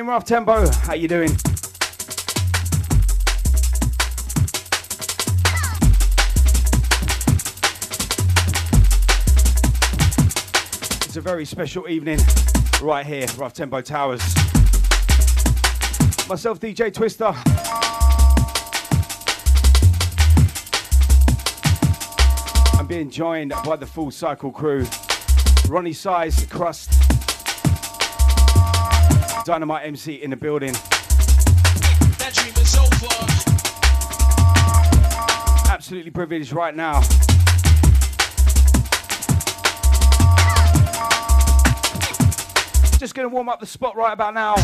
Evening, Rough Tempo. How you doing? It's a very special evening right here, Rough Tempo Towers. Myself, DJ Twista. I'm being joined by the full cycle crew. Roni Size, Krust, Dynamite MC in the building. That dream is over. Absolutely privileged right now. Just gonna warm up the spot right about now.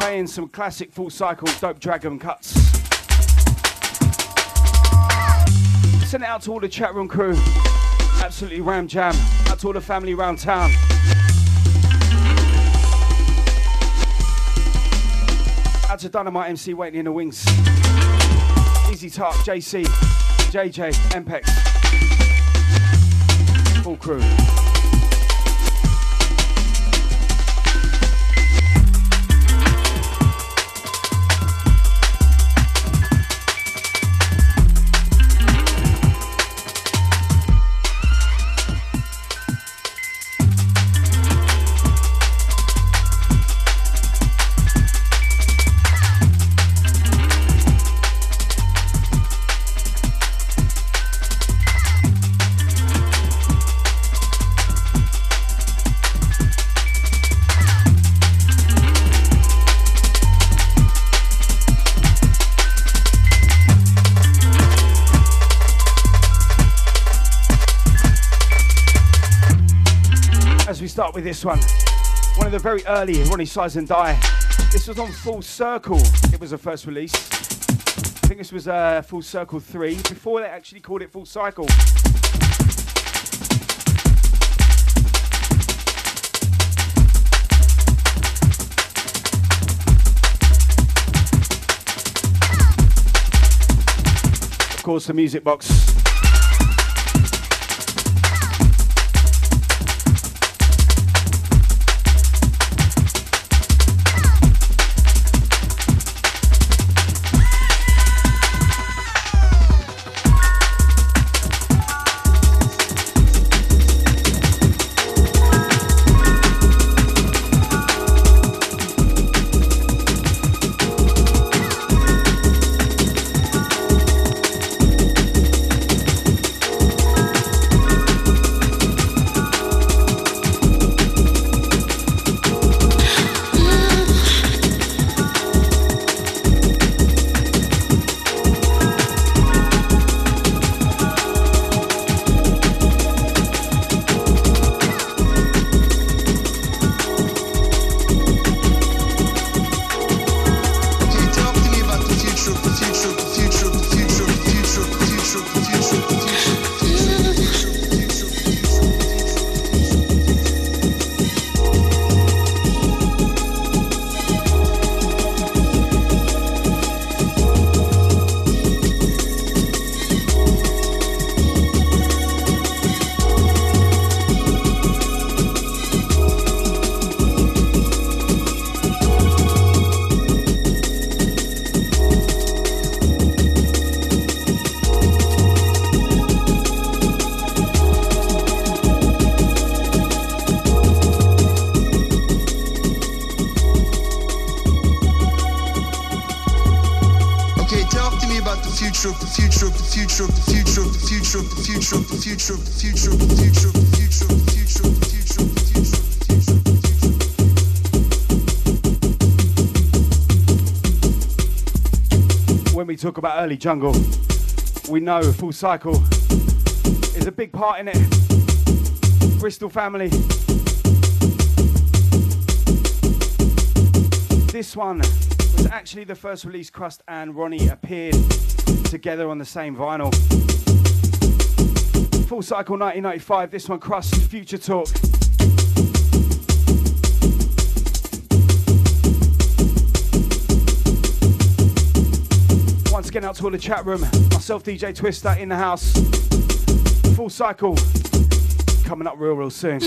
Playing some classic full cycle dope dragon cuts. Send it out to all the chat room crew. Absolutely ram jam. Out to all the family around town. Out to Dynamite MC waiting in the wings. Easy Talk, JC, JJ, MPEX. Full crew. With this one, one of the very early Roni Size and Die. This was on Full Circle. It was a first release. I think this was uh, Full Circle 3, before they actually called it Full Cycle. Of course, the music box. Talk about early jungle, we know Full Cycle is a big part in it. Bristol family. This one was actually the first release Krust and Roni appeared together on the same vinyl. Full Cycle 1995, this one Krust Future Talk. Once again, out to all the chat room. Myself, DJ Twista, in the house. Full cycle coming up real, real soon.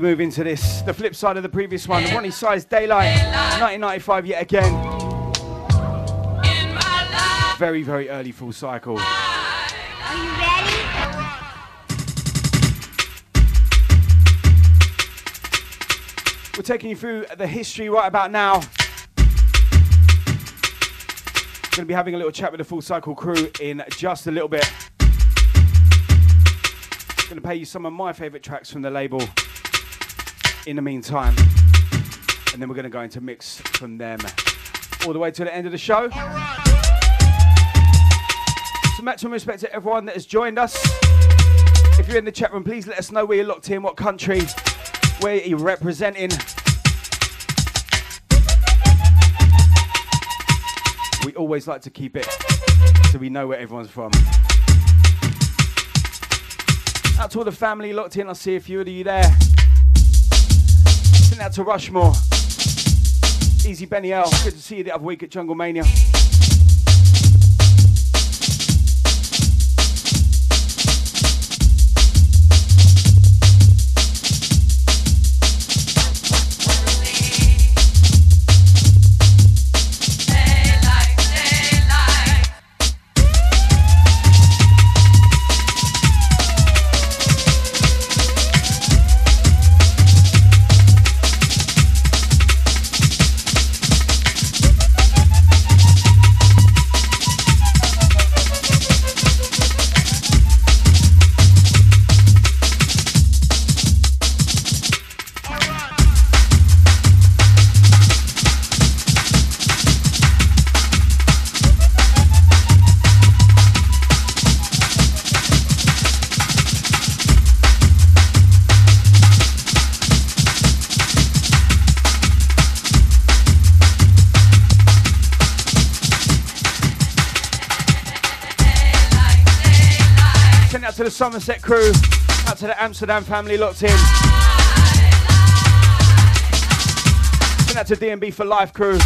We move into this, the flip side of the previous one, Roni Size Daylight, 1995 yet again. Very, very early full cycle. Are you ready? We're taking you through the history right about now. Going to be having a little chat with the full cycle crew in just a little bit. Going to play you some of my favourite tracks from the label in the meantime. And then we're going to go into mix from them all the way to the end of the show. So maximum respect to everyone that has joined us. If you're in the chat room, please let us know where you're locked in, what country, where you're representing. We always like to keep it so we know where everyone's from. Out to all the family locked in, I'll see a few of you there. Out to Rushmore. Easy Benny L. Good to see you the other week at Jungle Mania. The Somerset crew. Out to the Amsterdam family locked in. Send out to DMB for Life crew.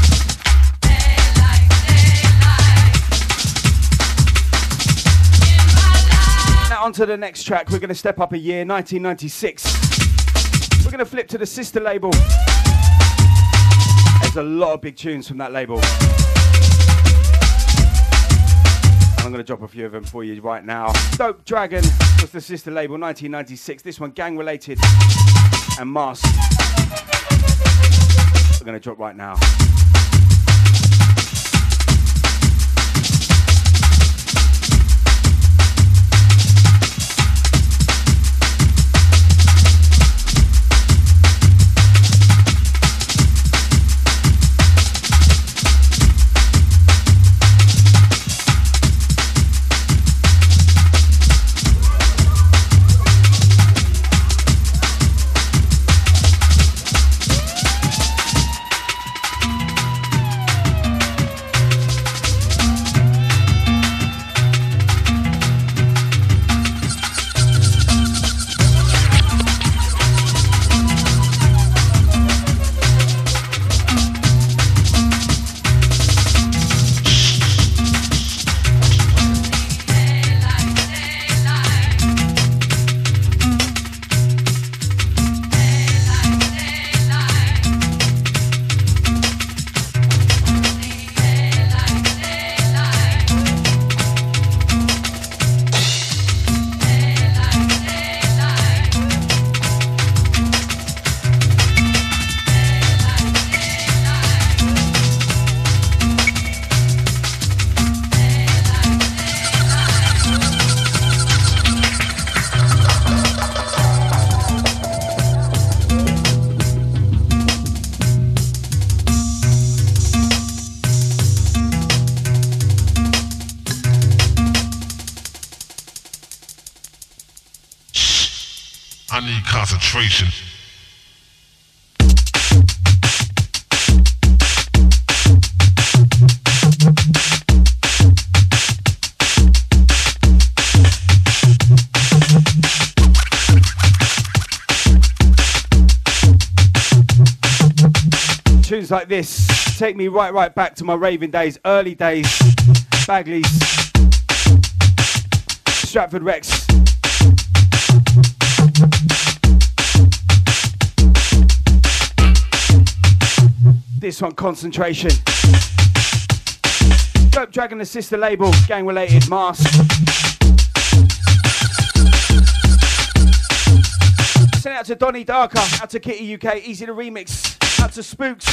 Now on to the next track. We're going to step up a year, 1996. We're going to flip to the sister label. There's a lot of big tunes from that label. I'm going to drop a few of them for you right now. Dope Dragon was the sister label, 1996. This one, gang related and masked. We're going to drop right now. tunes like this take me right, right back to my raving days, early days, Bagley's, Stratford Rex. This one, Concentration. Dope Dragon, the sister label, gang related, mask. Send out to Donnie Darker, out to Kitty UK, easy to remix out to Spooks.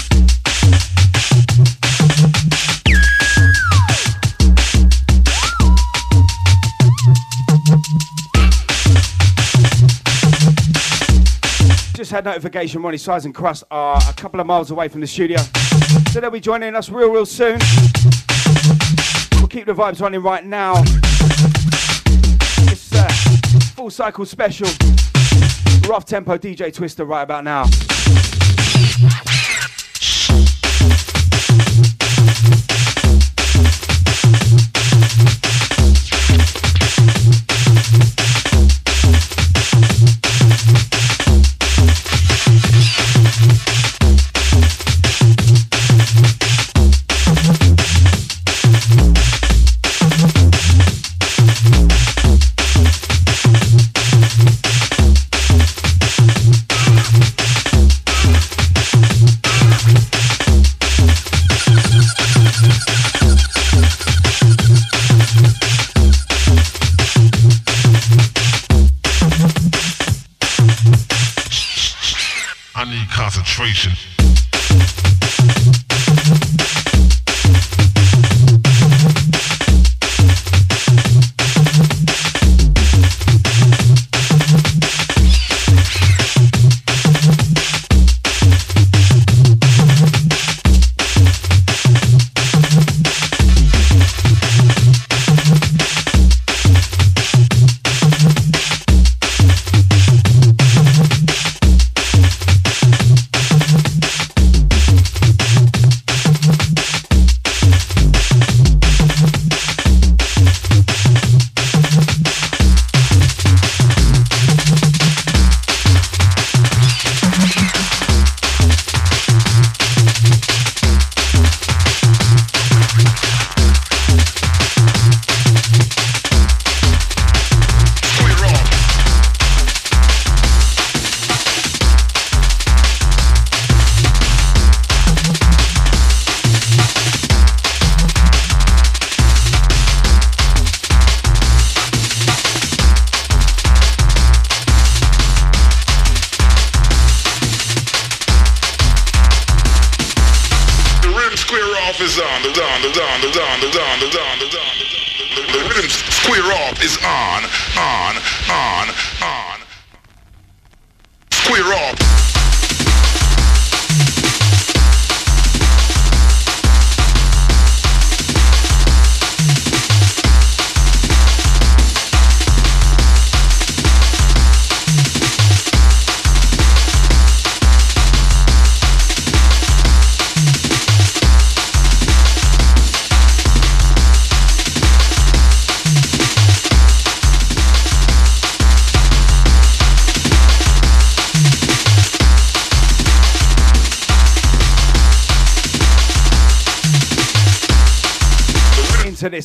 Just had notification Roni Size and Krust are a couple of miles away from the studio. So they'll be joining us real, real soon. We'll keep the vibes running right now. It's a full cycle special. Rough tempo DJ Twista right about now. Yeah.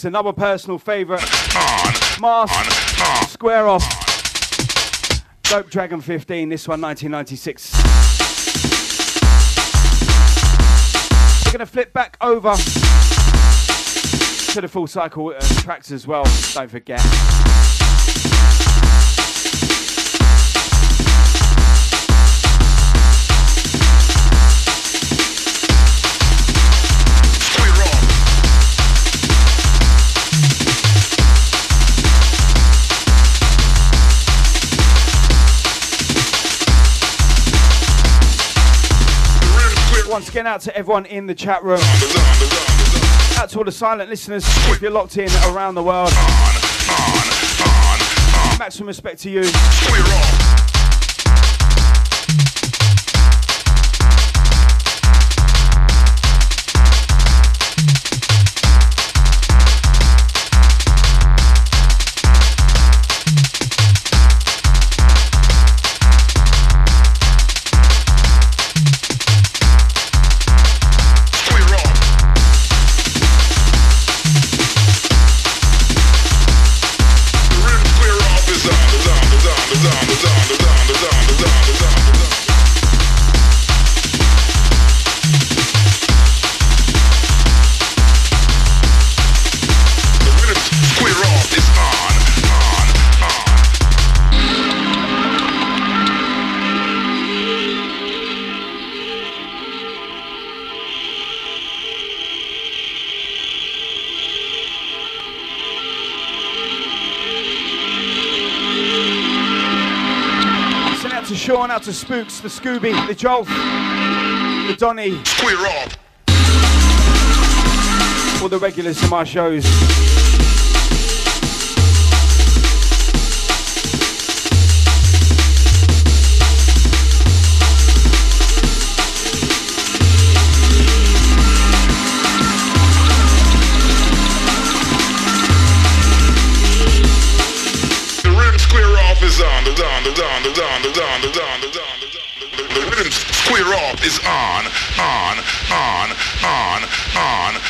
Another personal favourite, Mask. Square Off. Dope Dragon 15, this one 1996. We're going to flip back over to the full cycle uh, tracks as well, don't forget. Out to everyone in the chat room, out to all the silent listeners, if you're locked in around the world. Maximum respect to you. Out to Spooks, the Scooby, the Jolf, the Donny, Square off. all the regulars to my shows. The rhythm square off is on. The on, the on, the on, the on, the on, the on, the on. The rhythm square off is on, on, on, on, on.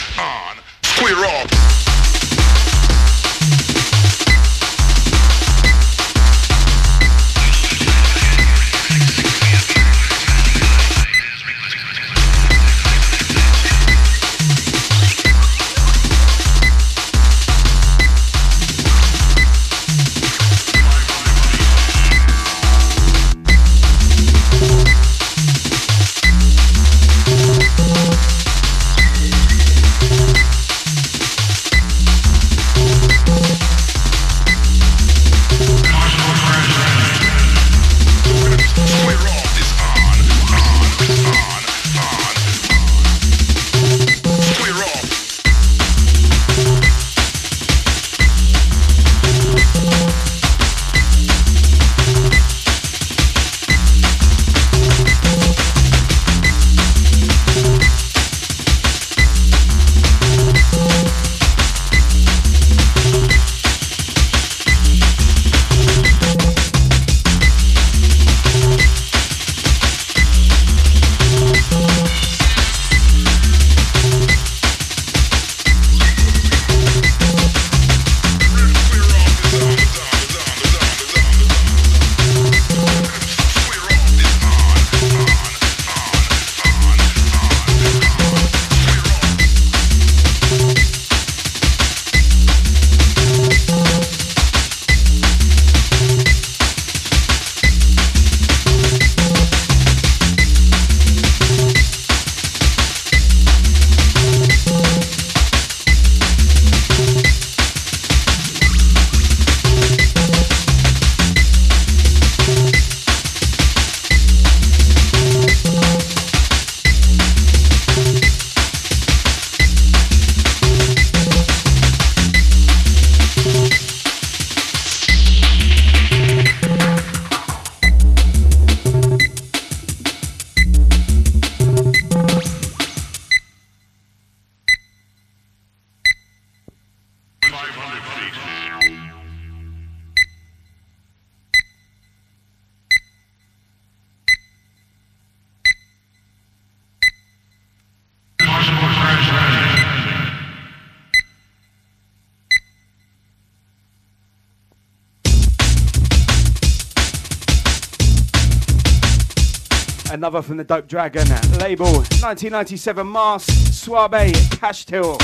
Another from the Dope Dragon label, 1997 Mars, Suave, Cash Till.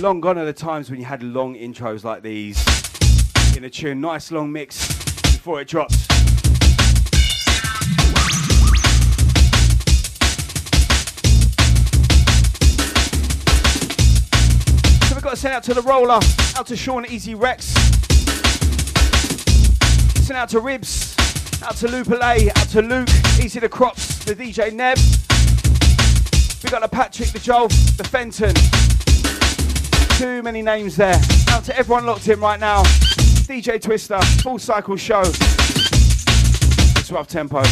Long gone are the times when you had long intros like these in a tune. Nice long mix before it drops. So we've got to send out to the roller, out to Sean Easy Rex, send out to Ribs, out to Lupale, out to Luke, Easy the Crops, the DJ Neb. We got the Patrick, the Joel, the Fenton. Too many names there. Out to everyone locked in right now. DJ Twista, full cycle show. It's rough tempo.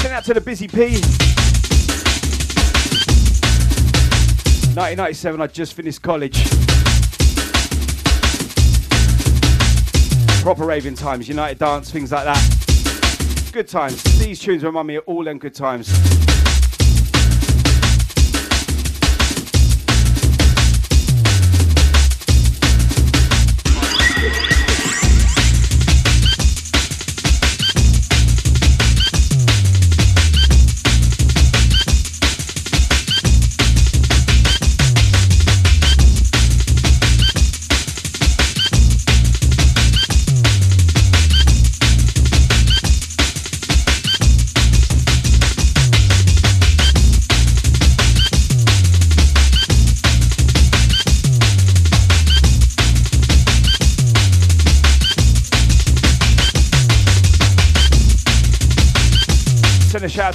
Send out to the Busy P. 1997, I just finished college. Proper raving times, United Dance, things like that. Good times. These tunes remind me of all them good times.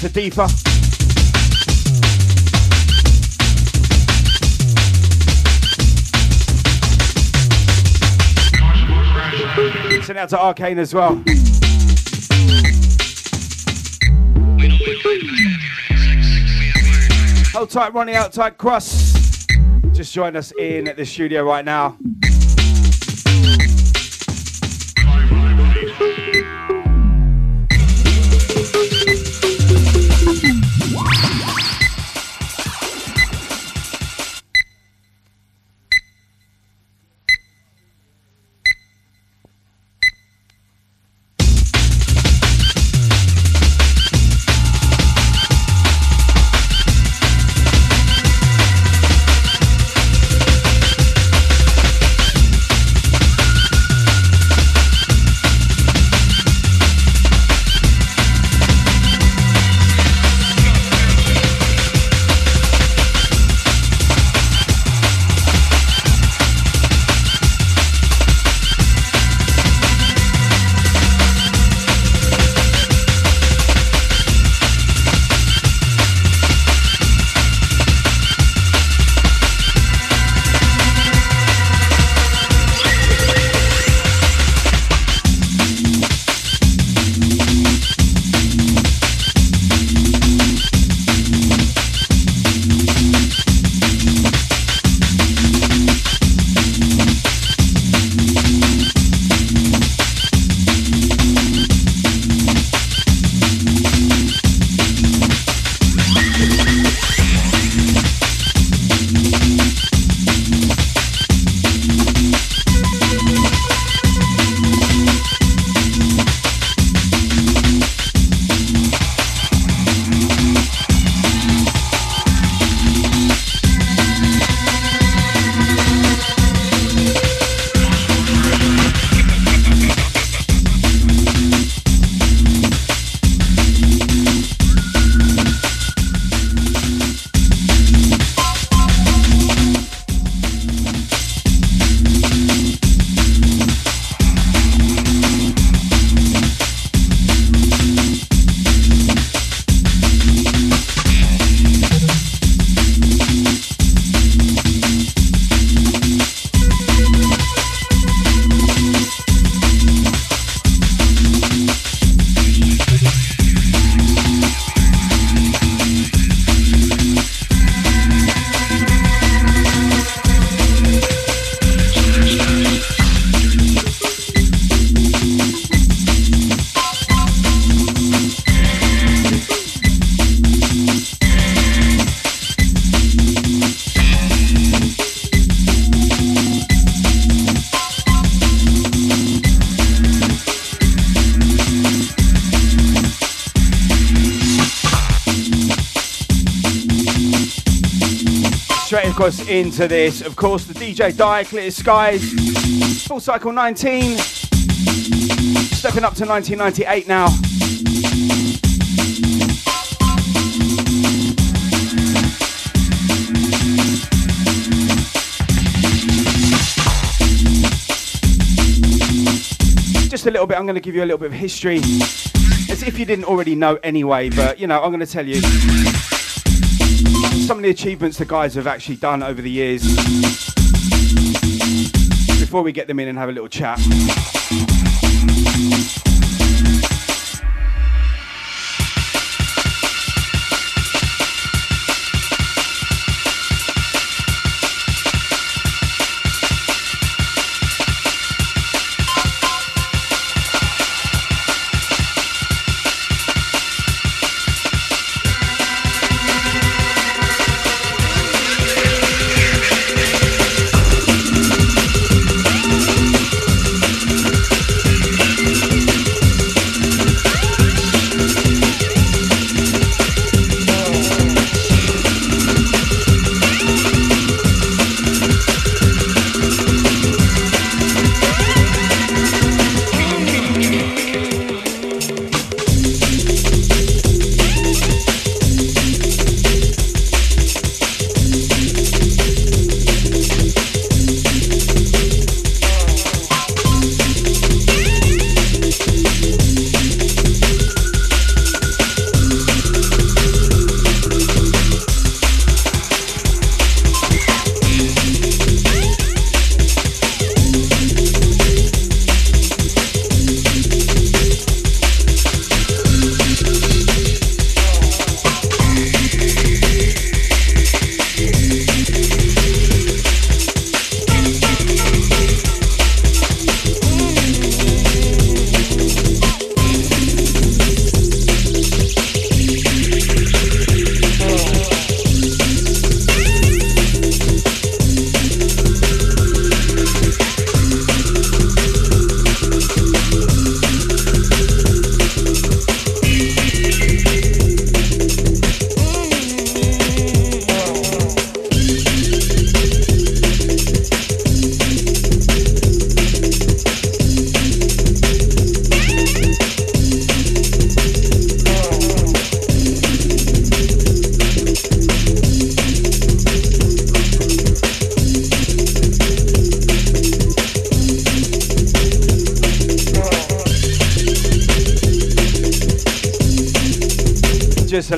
Deepa. Send out to Arcane as well. Hold tight, Roni, out tight, Krust. Just join us in the studio right now. Into this. Of course, the DJ Die, Clear Skies, Full Cycle 19, stepping up to 1998 now. Just a little bit, I'm going to give you a little bit of history, as if you didn't already know anyway, but you know, I'm going to tell you some of the achievements the guys have actually done over the years before we get them in and have a little chat.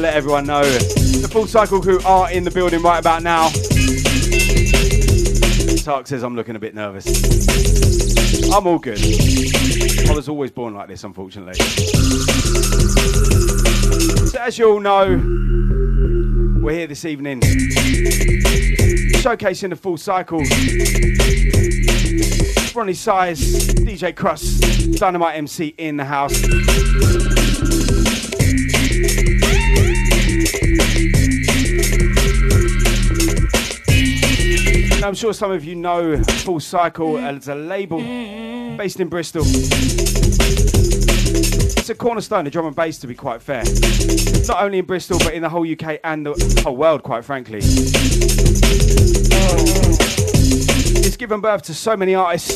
Let everyone know, the full cycle crew are in the building right about now. Tark says I'm looking a bit nervous. I'm all good. I was always born like this, unfortunately. So, as you all know, we're here this evening showcasing the full cycle. Roni Size, DJ Krust, Dynamite MC in the house. Now, I'm sure some of you know Full Cycle as a label based in Bristol. It's a cornerstone of drum and bass, to be quite fair. Not only in Bristol, but in the whole UK and the whole world, quite frankly. It's given birth to so many artists.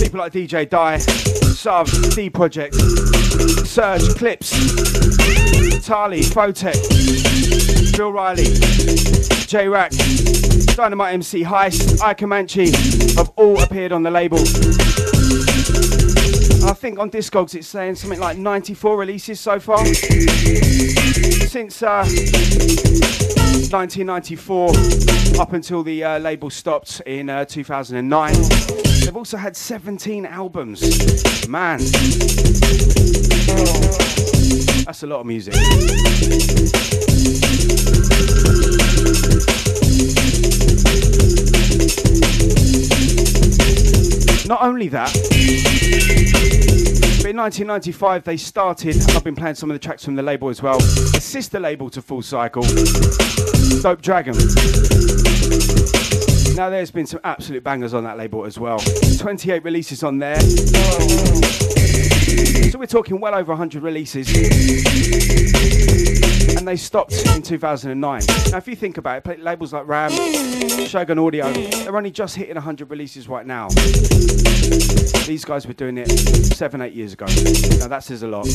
People like DJ Die, Suv, D Project, Surge, Clipz, Tali, Photek, Bill Riley, J Rack, Dynamite MC Heist, I Comanche have all appeared on the label. I think on Discogs it's saying something like 94 releases so far. Since uh, 1994 up until the uh, label stopped in uh, 2009. They've also had 17 albums. Man. That's a lot of music. Not only that, but in 1995 they started, I've been playing some of the tracks from the label as well, a sister label to Full Cycle, Dope Dragon. Now there's been some absolute bangers on that label as well. 28 releases on there. So we're talking well over 100 releases. And they stopped in 2009. Now if you think about it, labels like Ram, Shogun Audio, they're only just hitting 100 releases right now. These guys were doing it seven, eight years ago. Now that says a lot.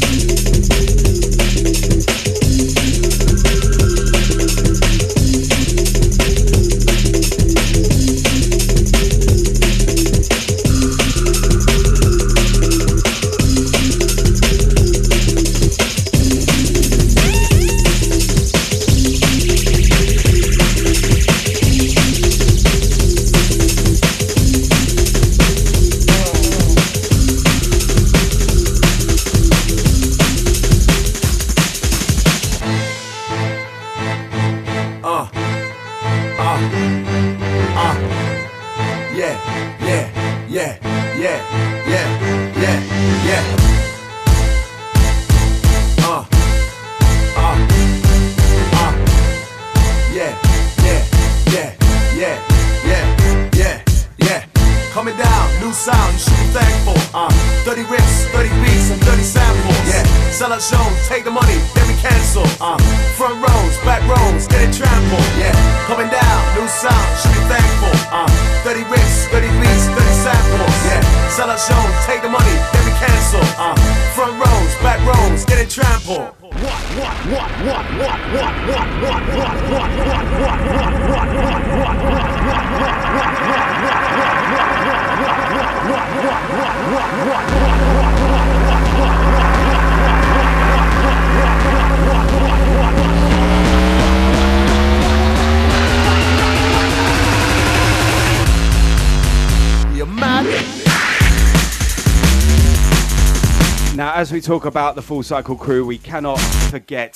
Talk about the full cycle crew, we cannot forget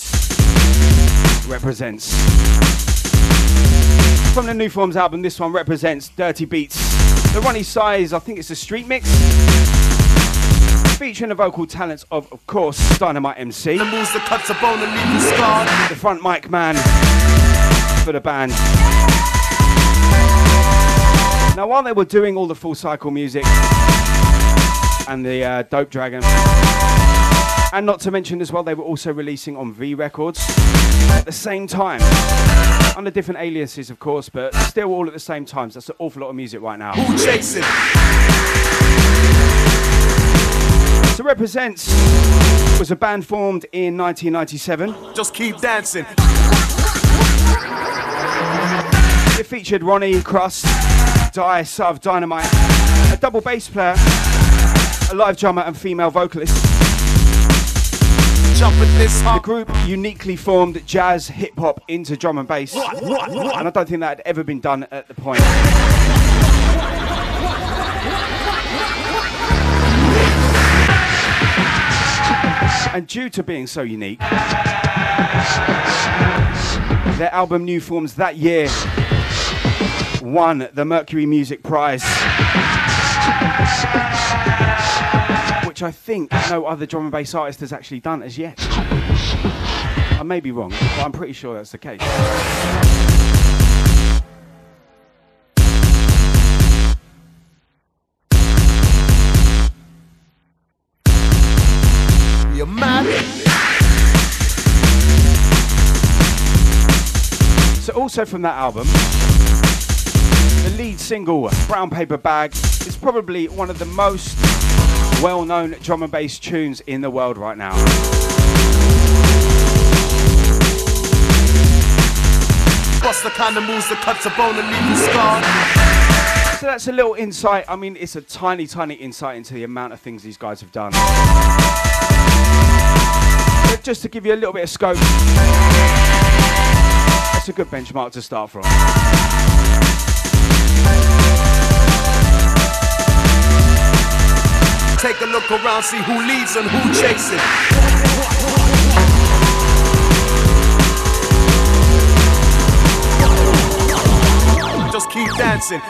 represents. From the New Forms album, this one represents Dirty Beats. The Roni Size, I think it's a street mix. Featuring the vocal talents of, of course, Dynamite MC. The moves that cuts a bone and leave you scarred. the front mic man for the band. Now, while they were doing all the full cycle music and the uh, Dope Dragon, and not to mention as well, they were also releasing on V Records at the same time, under different aliases, of course, but still all at the same time. So that's an awful lot of music right now. Who chasing? So Represents was a band formed in 1997. Just keep dancing. It featured Roni, Krust, Die, Suv, Dynamite, a double bass player, a live drummer, and female vocalist. Jump with this The group uniquely formed jazz, hip hop into drum and bass. And I don't think that had ever been done at the point. And due to being so unique, their album New Forms that year won the Mercury Music Prize. Which I think no other drum and bass artist has actually done as yet. I may be wrong, but I'm pretty sure that's the case. You're mad. So, also from that album, the lead single, Brown Paper Bag, is probably one of the most well known drum and bass tunes in the world right now. Bust the kind of moves that cuts a bone and you scarred. So, that's a little insight. I mean, it's a tiny, tiny insight into the amount of things these guys have done. But just to give you a little bit of scope, that's a good benchmark to start from. Take a look around, see who leads and who chasing. Just keep dancing.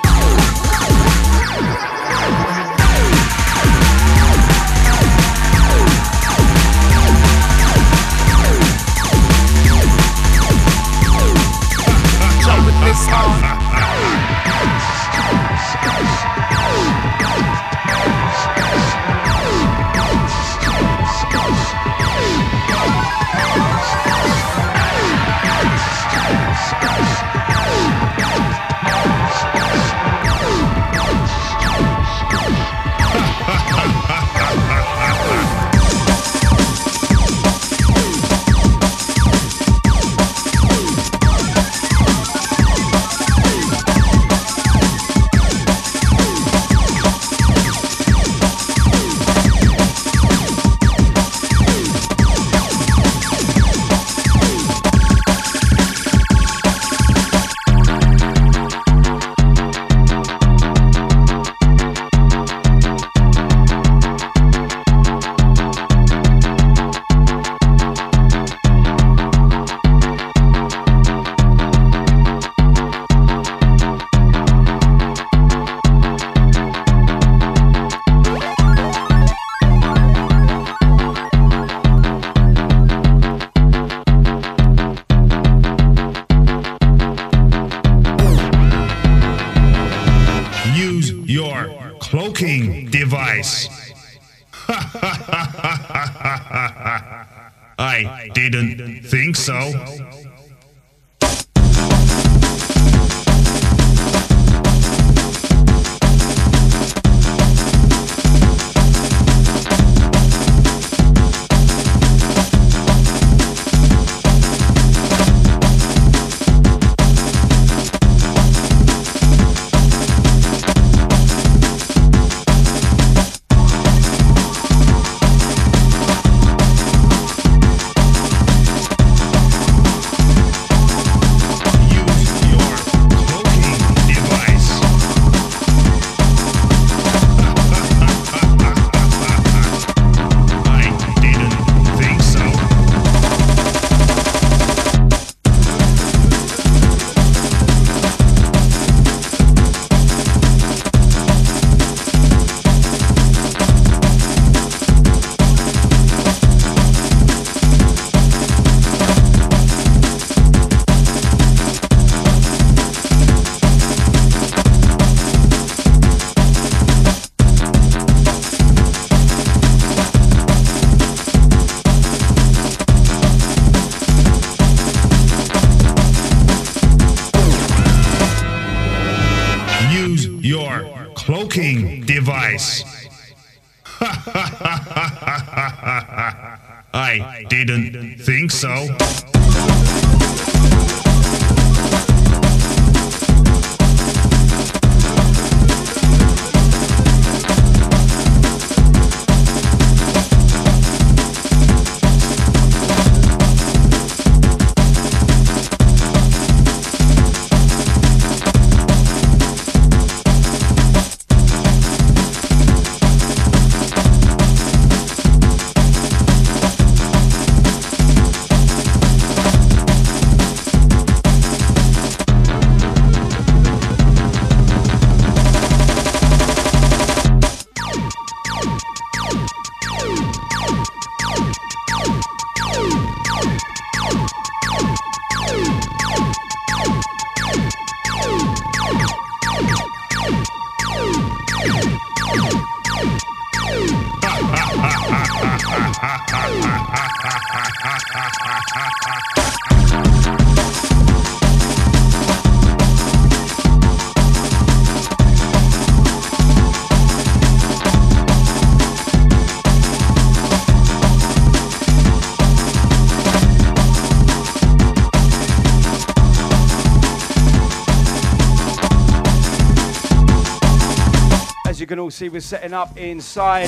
As you can we're setting up inside.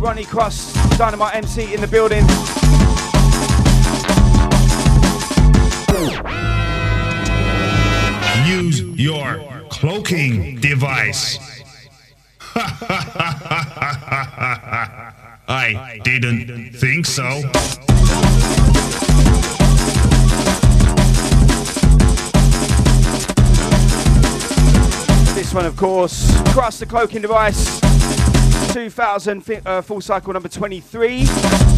Roni Krust, Dynamite MC in the building. Use your cloaking device. I didn't course, Krust the Cloaking Device, 2000 uh, full cycle number 23.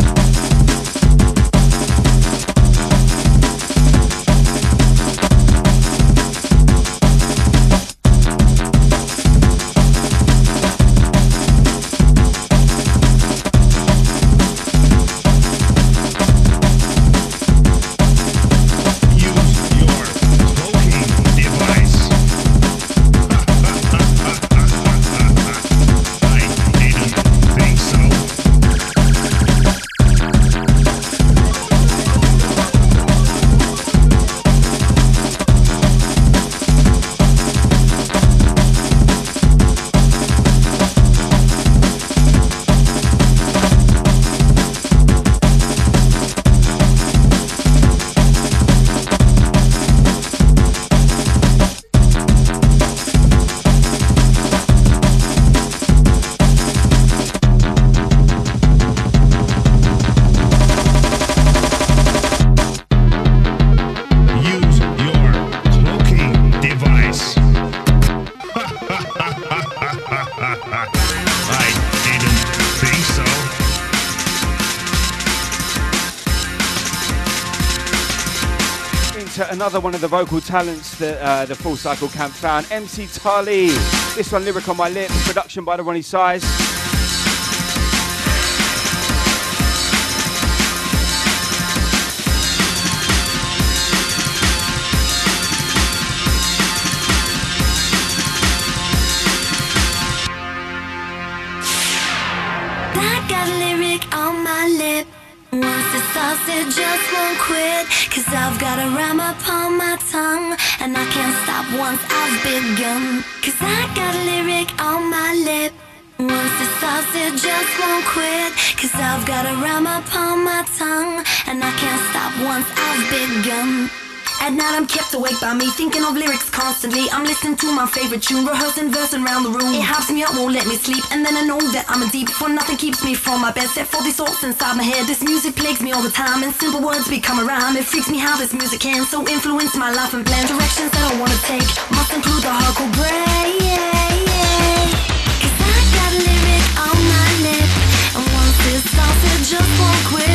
Another one of the vocal talents that uh, the Full Cycle Camp found. MC Tali. This one, Lyric on My Lip, production by the Roni Size. I got lyric on my lip. Once it starts, it just won't quit. Cause I've got a rhyme upon I've. Cause I got a lyric on my lip. Once starts, it just won't quit. Cause I've got a rhyme upon my tongue. And I can't stop once I've begun. At night I'm kept awake by me, thinking of lyrics constantly. I'm listening to my favorite tune, rehearsing, versing around the room. It helps me out, won't let me sleep, and then I know that I'm in deep. For nothing keeps me from my bed, set for these thoughts inside my head. This music plagues me all the time, and simple words become a rhyme. It freaks me how this music can so influence my life and plan directions that I wanna take. Must include the hardcore break. Cause I got a on my lip, and once starts, it just won't quit.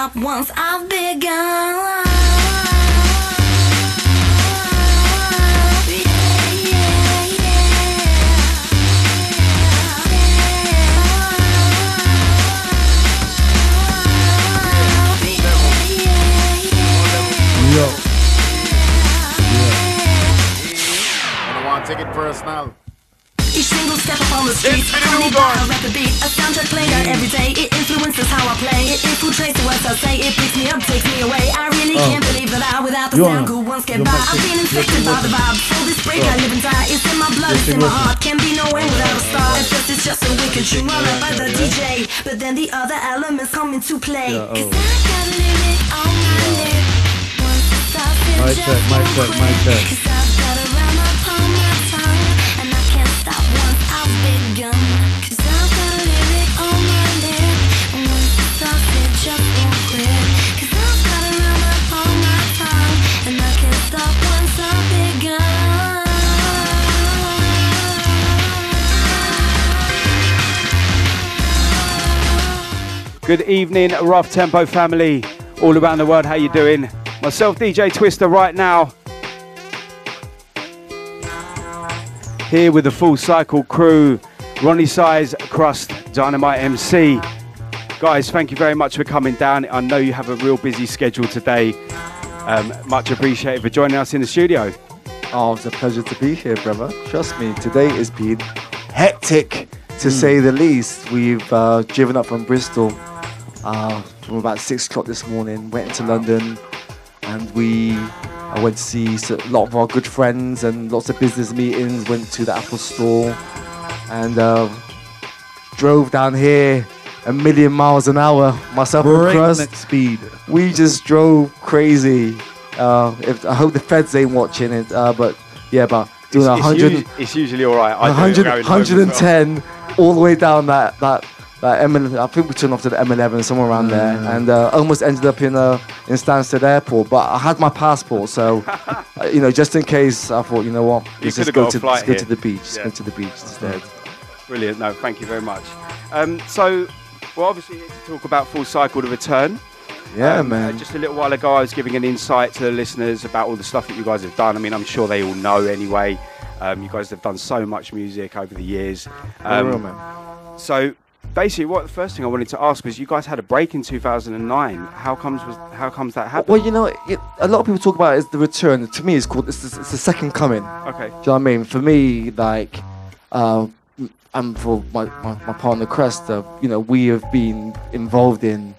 Stop once I've begun. Yeah, yeah, Yo. I don't want to take it personal. Each single step up on the street, It's funny Video by Gone. a record beat, a soundtrack played out every day. I say. It picks me up, takes me away. I really Oh. can't believe that I, without the sound, could once get by. I've been infected by the vibe. For this break, Oh. I live and die. It's in my blood, it's in my heart. Can be nowhere without a star. At first, it's just a wicked tune run up by the DJ, but then the other elements come into play. Yeah, oh. 'Cause I got a lyric on my lip. Once it starts, it Mic check, mic check, mic check. Good evening, Rough Tempo family, all around the world. How you doing? Myself, DJ Twista, right now. Here with the full cycle crew, Roni Size, Krust, Dynamite MC. Guys, thank you very much for coming down. I know you have a real busy schedule today. Um, much appreciated for joining us in the studio. Oh, it's a pleasure to be here, brother. Trust me, today has been hectic to say the least. We've uh, driven up from Bristol uh, from about six o'clock this morning, went into London, and we I went to see a lot of our good friends and lots of business meetings. Went to the Apple Store and uh, drove down here a million miles an hour. Myself and. Breakneck speed. we just drove crazy. Uh, if, I hope the feds ain't watching it, uh, but yeah, but doing a It's, hundred, usu- it's usually all right. I 100, going home as well. 110 all the way down that that that M. I think we turned off to the M11 somewhere around there, Mm. and uh, almost ended up in uh, in Stansted Airport. But I had my passport, so uh, you know, just in case, I thought, you know what, You let's just go to let's go to the beach, let's Yeah. go to the beach instead. Brilliant. No, thank you very much. Um, so, we're obviously here to talk about Full Cycle, to return. Yeah, Um, uh, man. just a little while ago, I was giving an insight to the listeners about all the stuff that you guys have done. I mean, I'm sure they all know anyway. Um, you guys have done so much music over the years. For real, Um, man. so, basically, what the first thing I wanted to ask was, you guys had a break in 2009. How comes was how comes that happened? Well, you know, it, a lot of people talk about it as the return. To me, it's called it's, the- it's the second coming. Okay. Do you know what I mean? For me, like, uh, and for my, my, my partner Krust, uh, you know, we have been involved in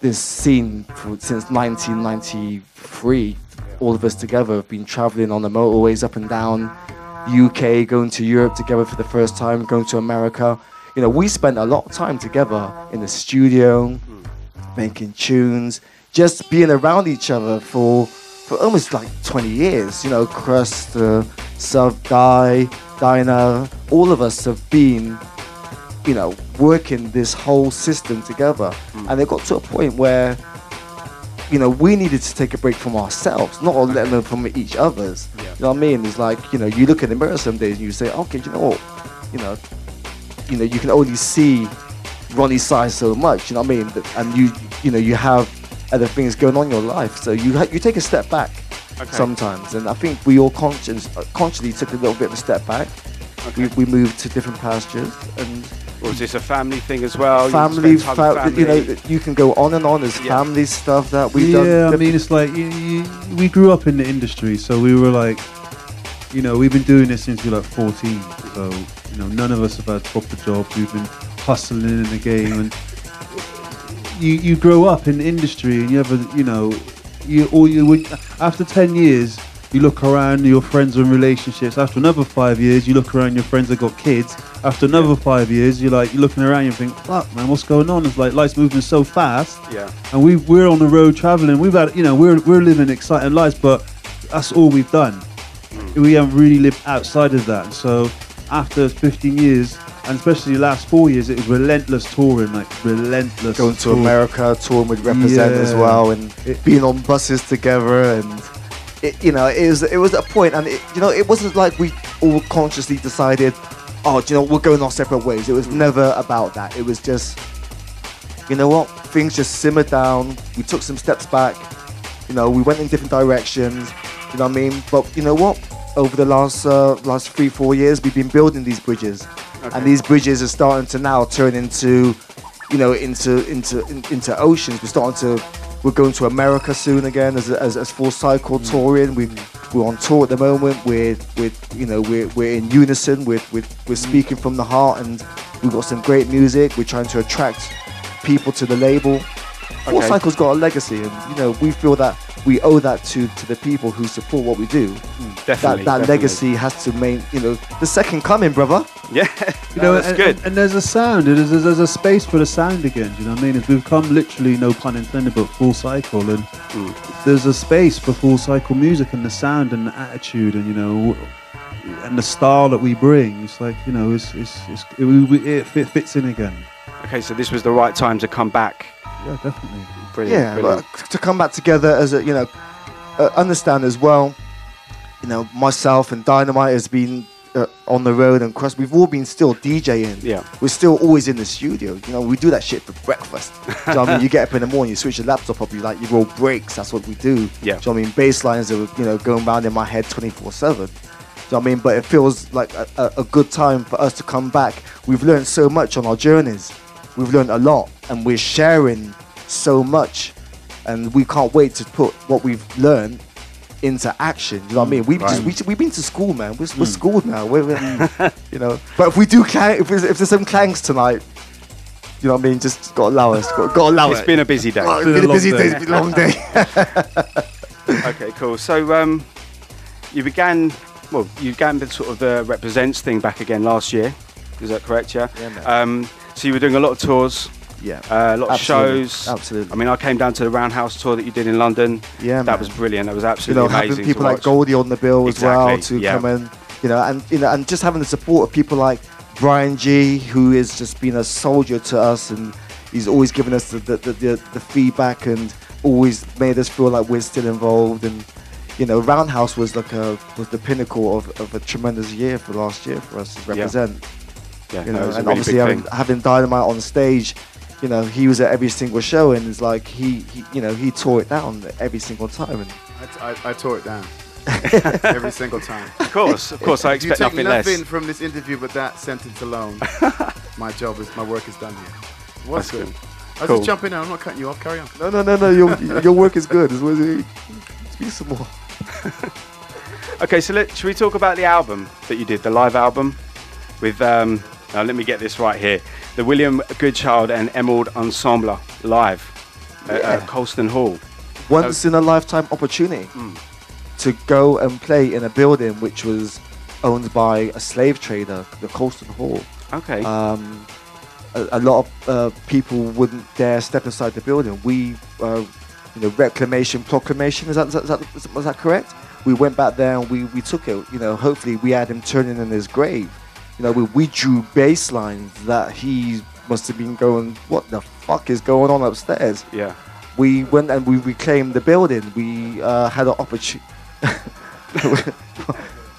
this scene for, since 1993. All of us together have been traveling on the motorways up and down UK, going to Europe together for the first time, going to America. You know, we spent a lot of time together in the studio, making tunes, just being around each other for for almost like 20 years. You know, Krust, uh, Suv, Die, Dinah, all of us have been, you know, working this whole system together. And it got to a point where, you know, we needed to take a break from ourselves, not letting them from each other's. You know what I mean? It's like, you know, you look in the mirror some days and you say, okay, you know what? You know, you know, you can only see Roni Size so much, you know what I mean? And you, you know, you have other things going on in your life, so you ha- you take a step back Okay. sometimes. And I think we all conscious, uh, consciously took a little bit of a step back. We, we moved to different pastures and Or was this a family thing as well? Family, spent time with fa- you know, you can go on and on as Yeah. family stuff that we've done. yeah, I mean, it's like you, you, we grew up in the industry, so we were like, you know, we've been doing this since we were like 14. So, you know, none of us have had proper jobs. We've been hustling in the game, and you you grow up in the industry, and you have a, you know, you or you when, after 10 years. You look around, your friends are in relationships. After another five years, you look around, your friends have got kids. After another five years, you're like, you're looking around, you think, fuck, man, what's going on? It's like life's moving so fast yeah. and we we're on the road traveling. We've had, you know, we're we're living exciting lives, but that's all we've done. Mm. We haven't really lived outside of that. So after 15 years, and especially the last four years, it was relentless touring, like relentless. going to. America, touring with Reprazent as well, and It- being on buses together, and it, you know, it was it was a point, and it, you know, it wasn't like we all consciously decided, oh, you know, we're going our separate ways. It was mm. never about that. It was just, you know what, things just simmered down. We took some steps back. You know, we went in different directions. You know what I mean? But you know what? Over the last uh, last three four years, we've been building these bridges, and these bridges are starting to now turn into, you know, into into in, into oceans. We're starting to. We're going to America soon again as, as, as full cycle touring. We we're on tour at the moment. We're with you know we're, we're in unison. We're, we're we're speaking from the heart, and we've got some great music. We're trying to attract people to the label. Full Cycle's got a legacy, and you know we feel that we owe that to to the people who support what we do. Hmm, definitely. that that definitely. legacy has to main, you know, the second coming, brother. Yeah. You know, No, that's and, good. And, and there's a sound. There's, there's, there's a space for the sound again. You know what I mean? We've come literally no pun intended, but full cycle, and hmm. there's a space for full cycle music and the sound and the attitude, and you know, and the style that we bring. It's like you know, it's it's, it's it, we- it fit, fits in again. Okay, so this was the right time to come back. Yeah, definitely. Brilliant. yeah, brilliant. but to come back together as a, you know, uh, understand as well, you know, myself and Dynamite has been uh, on the road and Krust. We've all been still DJing. Yeah. We're still always in the studio. You know, we do that shit for breakfast. do you know what I mean? You get up in the morning, you switch your laptop up, you like you roll breaks. That's what we do. Yeah. Do you know what I mean? Bass lines are you know going round in my head 24 seven. Do you know what I mean? But it feels like a, a, a good time for us to come back. We've learned so much on our journeys. We've learned a lot, and we're sharing so much, and we can't wait to put what we've learned into action. You know what I mean? We've just, we, we've been to school, man. We're, we're schooled now. We're, we're- you know. But if we do clang, if there's, if there's some clangs tonight, you know what I mean? Just gotta allow us. Gotta, gotta allow It's it. been a busy day. Oh, it's Been been a a busy day. day. It's been a long day. Okay, cool. So um, you began, well, you began the sort of the represents thing back again last year. Is that correct? Yeah. Yeah, man. Um, so you were doing a lot of tours, yeah. uh, a lot of Absolutely, shows. absolutely. I mean, I came down to the Roundhouse tour that you did in London. Yeah, That man. was brilliant. That was you absolutely know, amazing. having people like. Goldie on the bill as well to yeah. come and you know, and you know, and just having the support of people like Bryan Gee, who has just been a soldier to us, and he's always given us the the, the, the, the feedback and always made us feel like we're still involved. And you know, Roundhouse was like a was the pinnacle of, of a tremendous year for last year for us to represent. Yeah, You know, and really obviously having, having Dynamite on stage. You know, he was at every single show, and it's like he, he you know, he tore it down every single time. And I, I, I tore it down every single time. Of course, of course. I If you take nothing nothing less. from this interview but that sentence alone, my job is my work is done here. What's That's good? good. I was Cool. just jumping in. I'm not cutting you off. Carry on. No, no, no, no. Your your work is good. It's worth Speak some more. Okay, so let, should we talk about the album that you did, the live album with, um, now let me get this right here, the William Goodchild and Emerald Ensemble live at uh, Colston Hall. Once in a lifetime opportunity to go and play in a building which was owned by a slave trader, the Colston Hall. Okay. Um, a, a lot of uh, people wouldn't dare step inside the building. We, uh, you know, reclamation proclamation. Is that, is that, is that is- was that correct? We went back there and we, we took it. You know, hopefully we had him turning in his grave. You know, we, we drew bass lines that he must have been going, what the fuck is going on upstairs? yeah. we went and we reclaimed the building. We uh, had an opportunity.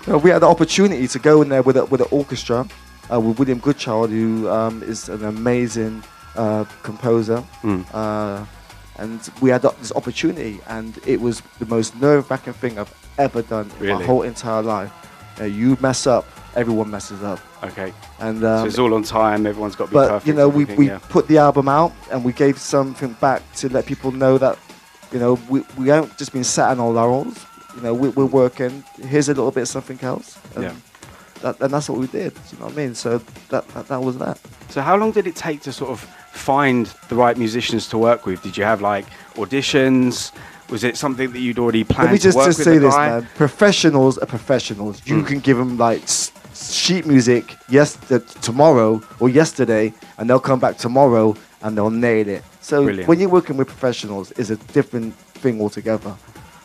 we had the opportunity to go in there with a, with an orchestra uh, with William Goodchild, who um, is an amazing uh, composer. Mm. Uh, and we had this opportunity, and it was the most nerve-wracking thing I've ever done in my whole entire life. You mess up, everyone messes up, Okay. and so um, it's all on time. Everyone's got to be but perfect. you know we, we yeah. put the album out and we gave something back to let people know that you know we, we haven't just been sat on our laurels you know we, we're working here's a little bit of something else and, Yeah. that, and that's what we did you know what i mean so that, that that was that So how long did it take to sort of find the right musicians to work with? Did you have like auditions? Was it something that you'd already planned let me just, just say this guy? man professionals are professionals you Mm. can give them like sheet music yes tomorrow or yesterday and they'll come back tomorrow and they'll nail it so Brilliant. when you're working with professionals is a different thing altogether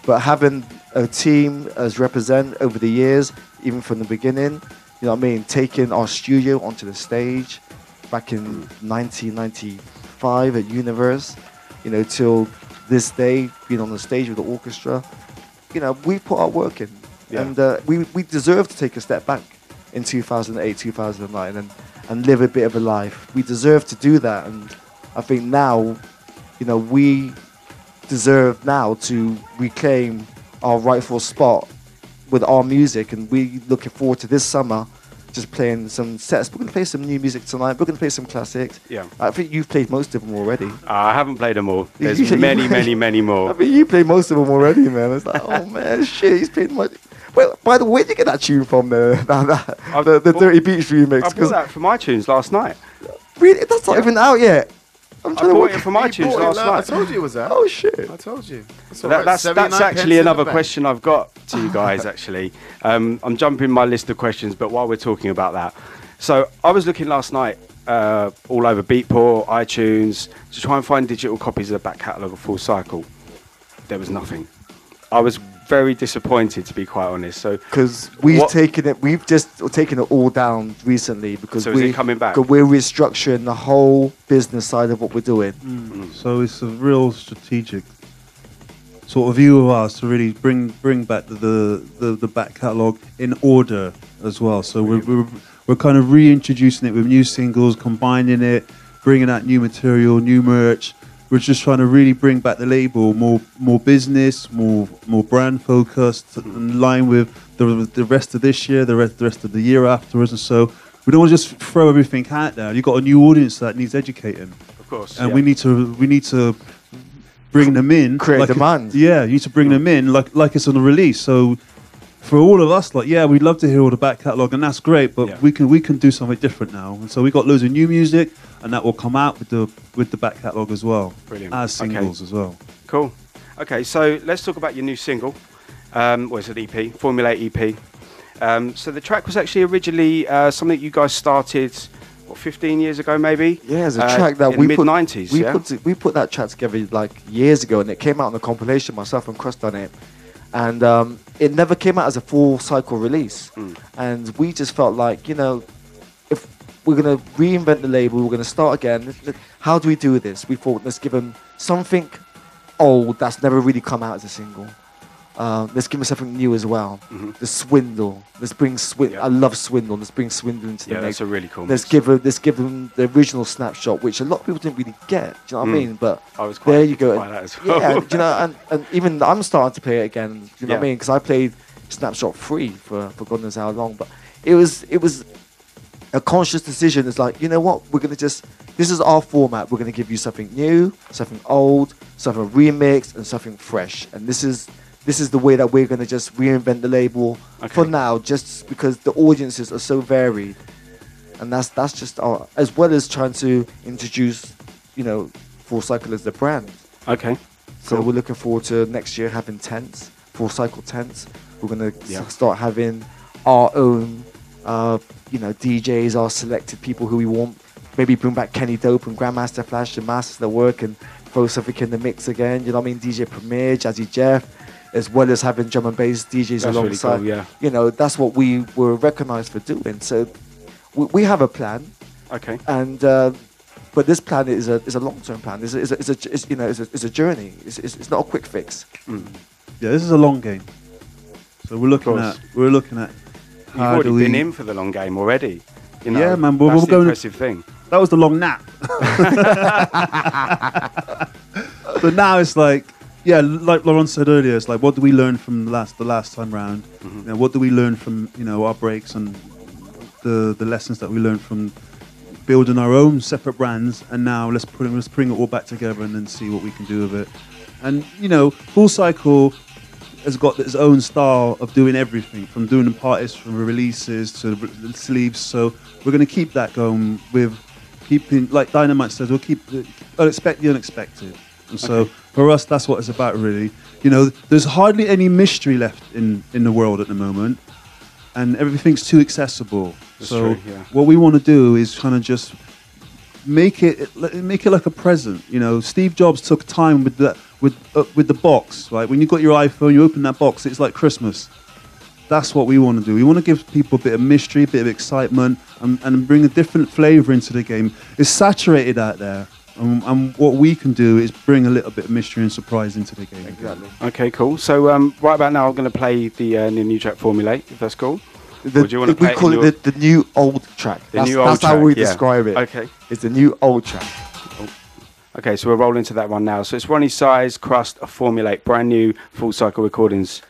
but having a team as Reprazent over the years even from the beginning you know what i mean taking our studio onto the stage back in 1995 at universe you know till this day being on the stage with the orchestra you know, we put our work in, Yeah. and uh, we we deserve to take a step back in 2008, 2009, and and live a bit of a life. We deserve to do that, and I think now, you know, we deserve now to reclaim our rightful spot with our music, and we looking forward to this summer. Just playing some sets. We're gonna play some new music tonight. We're gonna play some classics. Yeah. I think you've played most of them already. Uh, I haven't played them all. There's many, many, many I more. mean, you played most of them already, man. It's like, oh man, shit, he's played much. Well, by the way, where'd you get that tune from the the, I've the, the bought- Dirty Beats remix? I 'Cause bought that from iTunes last night. really, that's not even out yet. I'm I trying to bought work. it from You iTunes bought it last la- I told you it was out. Oh shit! I told you. That's, So that, right. that's, that's actually another question I've got to you guys. Actually, um, I'm jumping my list of questions, but while we're talking about that, so I was looking last night uh, all over Beatport, iTunes to try and find digital copies of the back catalogue of Full Cycle. There was nothing. I was very disappointed, to be quite honest. So Because we've What- taken it, we've just taken it all down recently because So is we, it coming back. we're restructuring the whole business side of what we're doing. Mm. So it's a real strategic sort of view of ours to really bring bring back the the, the, the back catalogue in order as well. So we're, we're we're kind of reintroducing it with new singles, combining it, bringing out new material, new merch. We're just trying to really bring back the label more more business, more more brand focused, in line with the the rest of this year, the rest the rest of the year afterwards, and so. We don't want to just throw everything out there. You've got a new audience that needs educating Of course. and yeah. we need to we need to bring them in Create like demand. yeah you need to bring mm. them in like like it's on a release so for all of us like yeah we'd love to hear all the back catalogue and that's great but Yeah. we can we can do something different now and so we got loads of new music and that will come out with the with the back catalogue as well Brilliant. as Okay. singles as well Cool. Okay, so let's talk about your new single. Um, well, it's an EP, Formulate EP. Um, so the track was actually originally uh, something you guys started, what, 15 years ago, maybe? Yeah, it's a Uh, track that in we mid put 90s. We yeah? put we put that track together like years ago, and it came out on a compilation. Myself and Krust on it, and um, it never came out as a full cycle release. Mm. And we just felt like you know, if we're gonna reinvent the label, we're gonna start again. How do we do this? We thought let's give them something old that's never really come out as a single. Uh, let's give them something new as well. The swindle. Let's bring swindle. Mm-hmm. Yeah. I love swindle. Let's bring swindle into Yeah, the that's mix. a really cool Let's mix. give them, let's give them the original snapshot, which a lot of people didn't really get. Do you know what I Mm. mean? But I was quite there you go. that as well. Yeah, you know, and, and even I'm starting to play it again. Do you know what I mean? Because I played snapshot free for for God knows how long, but it was it was a conscious decision. It's like you know what, we're gonna just this is our format. We're gonna give you something new, something old, something remixed, and something fresh. And this is this is the way that we're gonna just reinvent the label for now, just because the audiences are so varied. And that's that's just our as well as trying to introduce you know full cycle as the brand. Okay. so Cool. we're looking forward to next year having tents full cycle tents. We're going to Yeah. start having our own uh, you know djs our selected people who we want. Maybe bring back kenny dope and grandmaster flash and masters at work and throw something in the mix again. You know what i mean? Dj premier jazzy jeff as well as having drum and bass DJs That's really alongside. cool, yeah. You know, that's what we were recognized for doing. So we, we have a plan, Okay. and uh, but this plan is a is a long term plan. It's a, it's a, it's a it's, you know it's a, it's a journey. It's, it's, it's not a quick fix. yeah this is a long game so we're looking at we're looking at You've how already do we been in for the long game already. You know, Yeah, man, but that's we're the going- impressive thing. that was the long nap. but now it's like, yeah, like Laurent said earlier, it's like, what do we learn from the last the last time round? Mm-hmm. You know, what do we learn from you know our breaks and the the lessons that we learned from building our own separate brands? And now let's put let's bring it all back together and then see what we can do with it. And you know, full cycle has got its own style of doing everything, from doing the parties, from the releases to the sleeves. So we're going to keep that going with keeping, like Dynamite says, we'll keep the, expect the unexpected. And so Okay. For us, that's what it's about, really. You know, there's hardly any mystery left in in the world at the moment, and everything's too accessible. That's so true, yeah. what we want to do is kind of just make it make it like a present. You know, Steve Jobs took time with the with uh, with the box, right? When you got your iPhone, you open that box, it's like Christmas. That's what we want to do. We want to give people a bit of mystery, a bit of excitement, and, and bring a different flavor into the game. It's saturated out there, and, and what we can do is bring a little bit of mystery and surprise into the game. Exactly. Okay, cool. So um, right about now, I'm going to play the uh, new track Formulate, if that's cool. The, Or do you wanna we play it in call your- it the, the new old track. The that's new old that's how we yeah. describe it. Okay. It's the new old track. Okay, so we're rolling to that one now. So it's Roni Size, Krust, a Formulate, brand new full cycle recordings.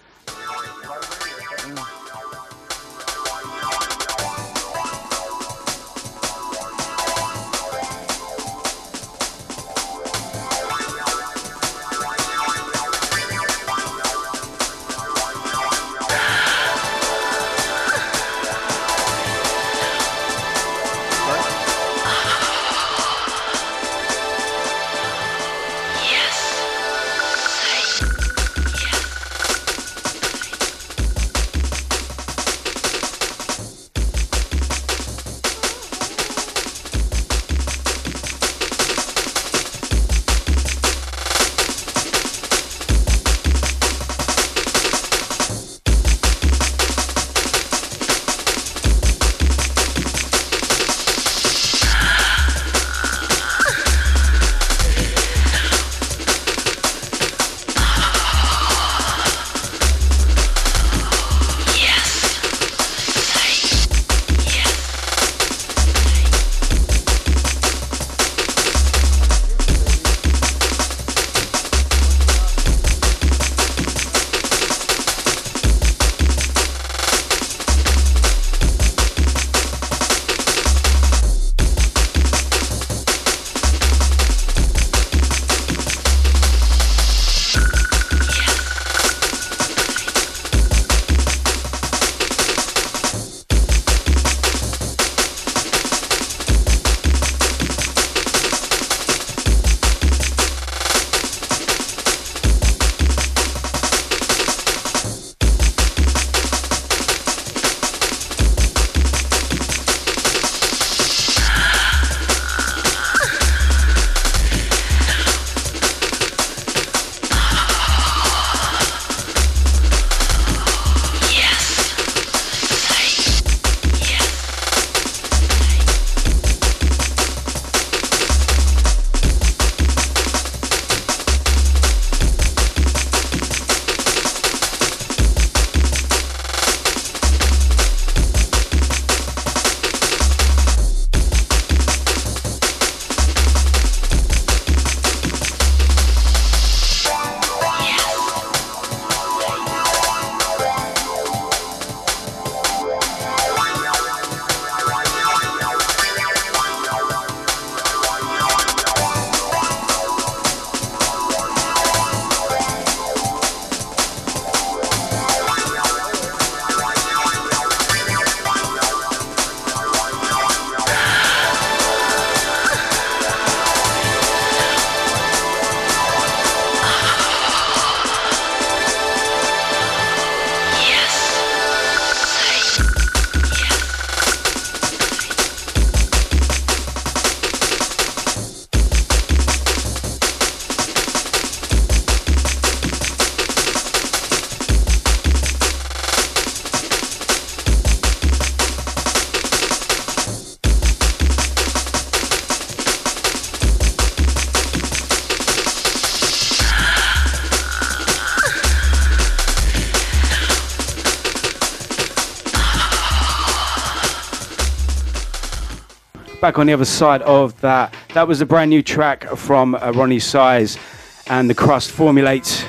Back on the other side of that. That was a brand new track from uh, Roni Size and the Krust Formulate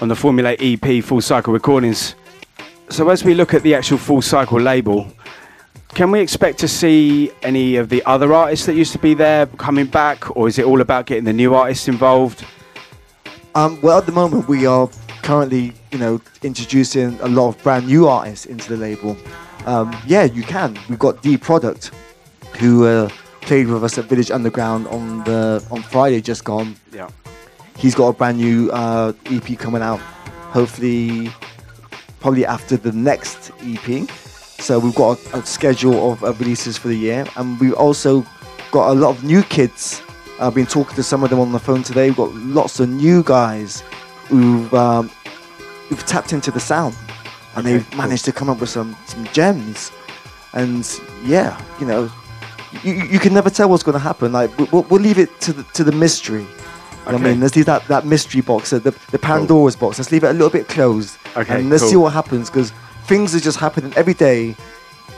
on the Formulate EP Full Cycle Recordings. So as we look at the actual Full Cycle label, can we expect to see any of the other artists that used to be there coming back, or is it all about getting the new artists involved? Um, well, at the moment, we are currently, you know, introducing a lot of brand new artists into the label. Um, yeah, you can. We've got D Product, who uh, played with us at Village Underground on the on Friday, just gone. Yeah. He's got a brand new uh, EP coming out, hopefully, probably after the next EP. So we've got a, a schedule of uh, releases for the year, and we've also got a lot of new kids. I've been talking to some of them on the phone today. We've got lots of new guys who've um, who've tapped into the sound, and Okay, they've managed to come up with some some gems. And yeah, you know, you, you can never tell what's going to happen. Like we- we'll, we'll leave it to the to the mystery. What I mean, let's leave that, that mystery box, the, the Pandora's box. Let's leave it a little bit closed, Okay, and let's see what happens because things are just happening every day.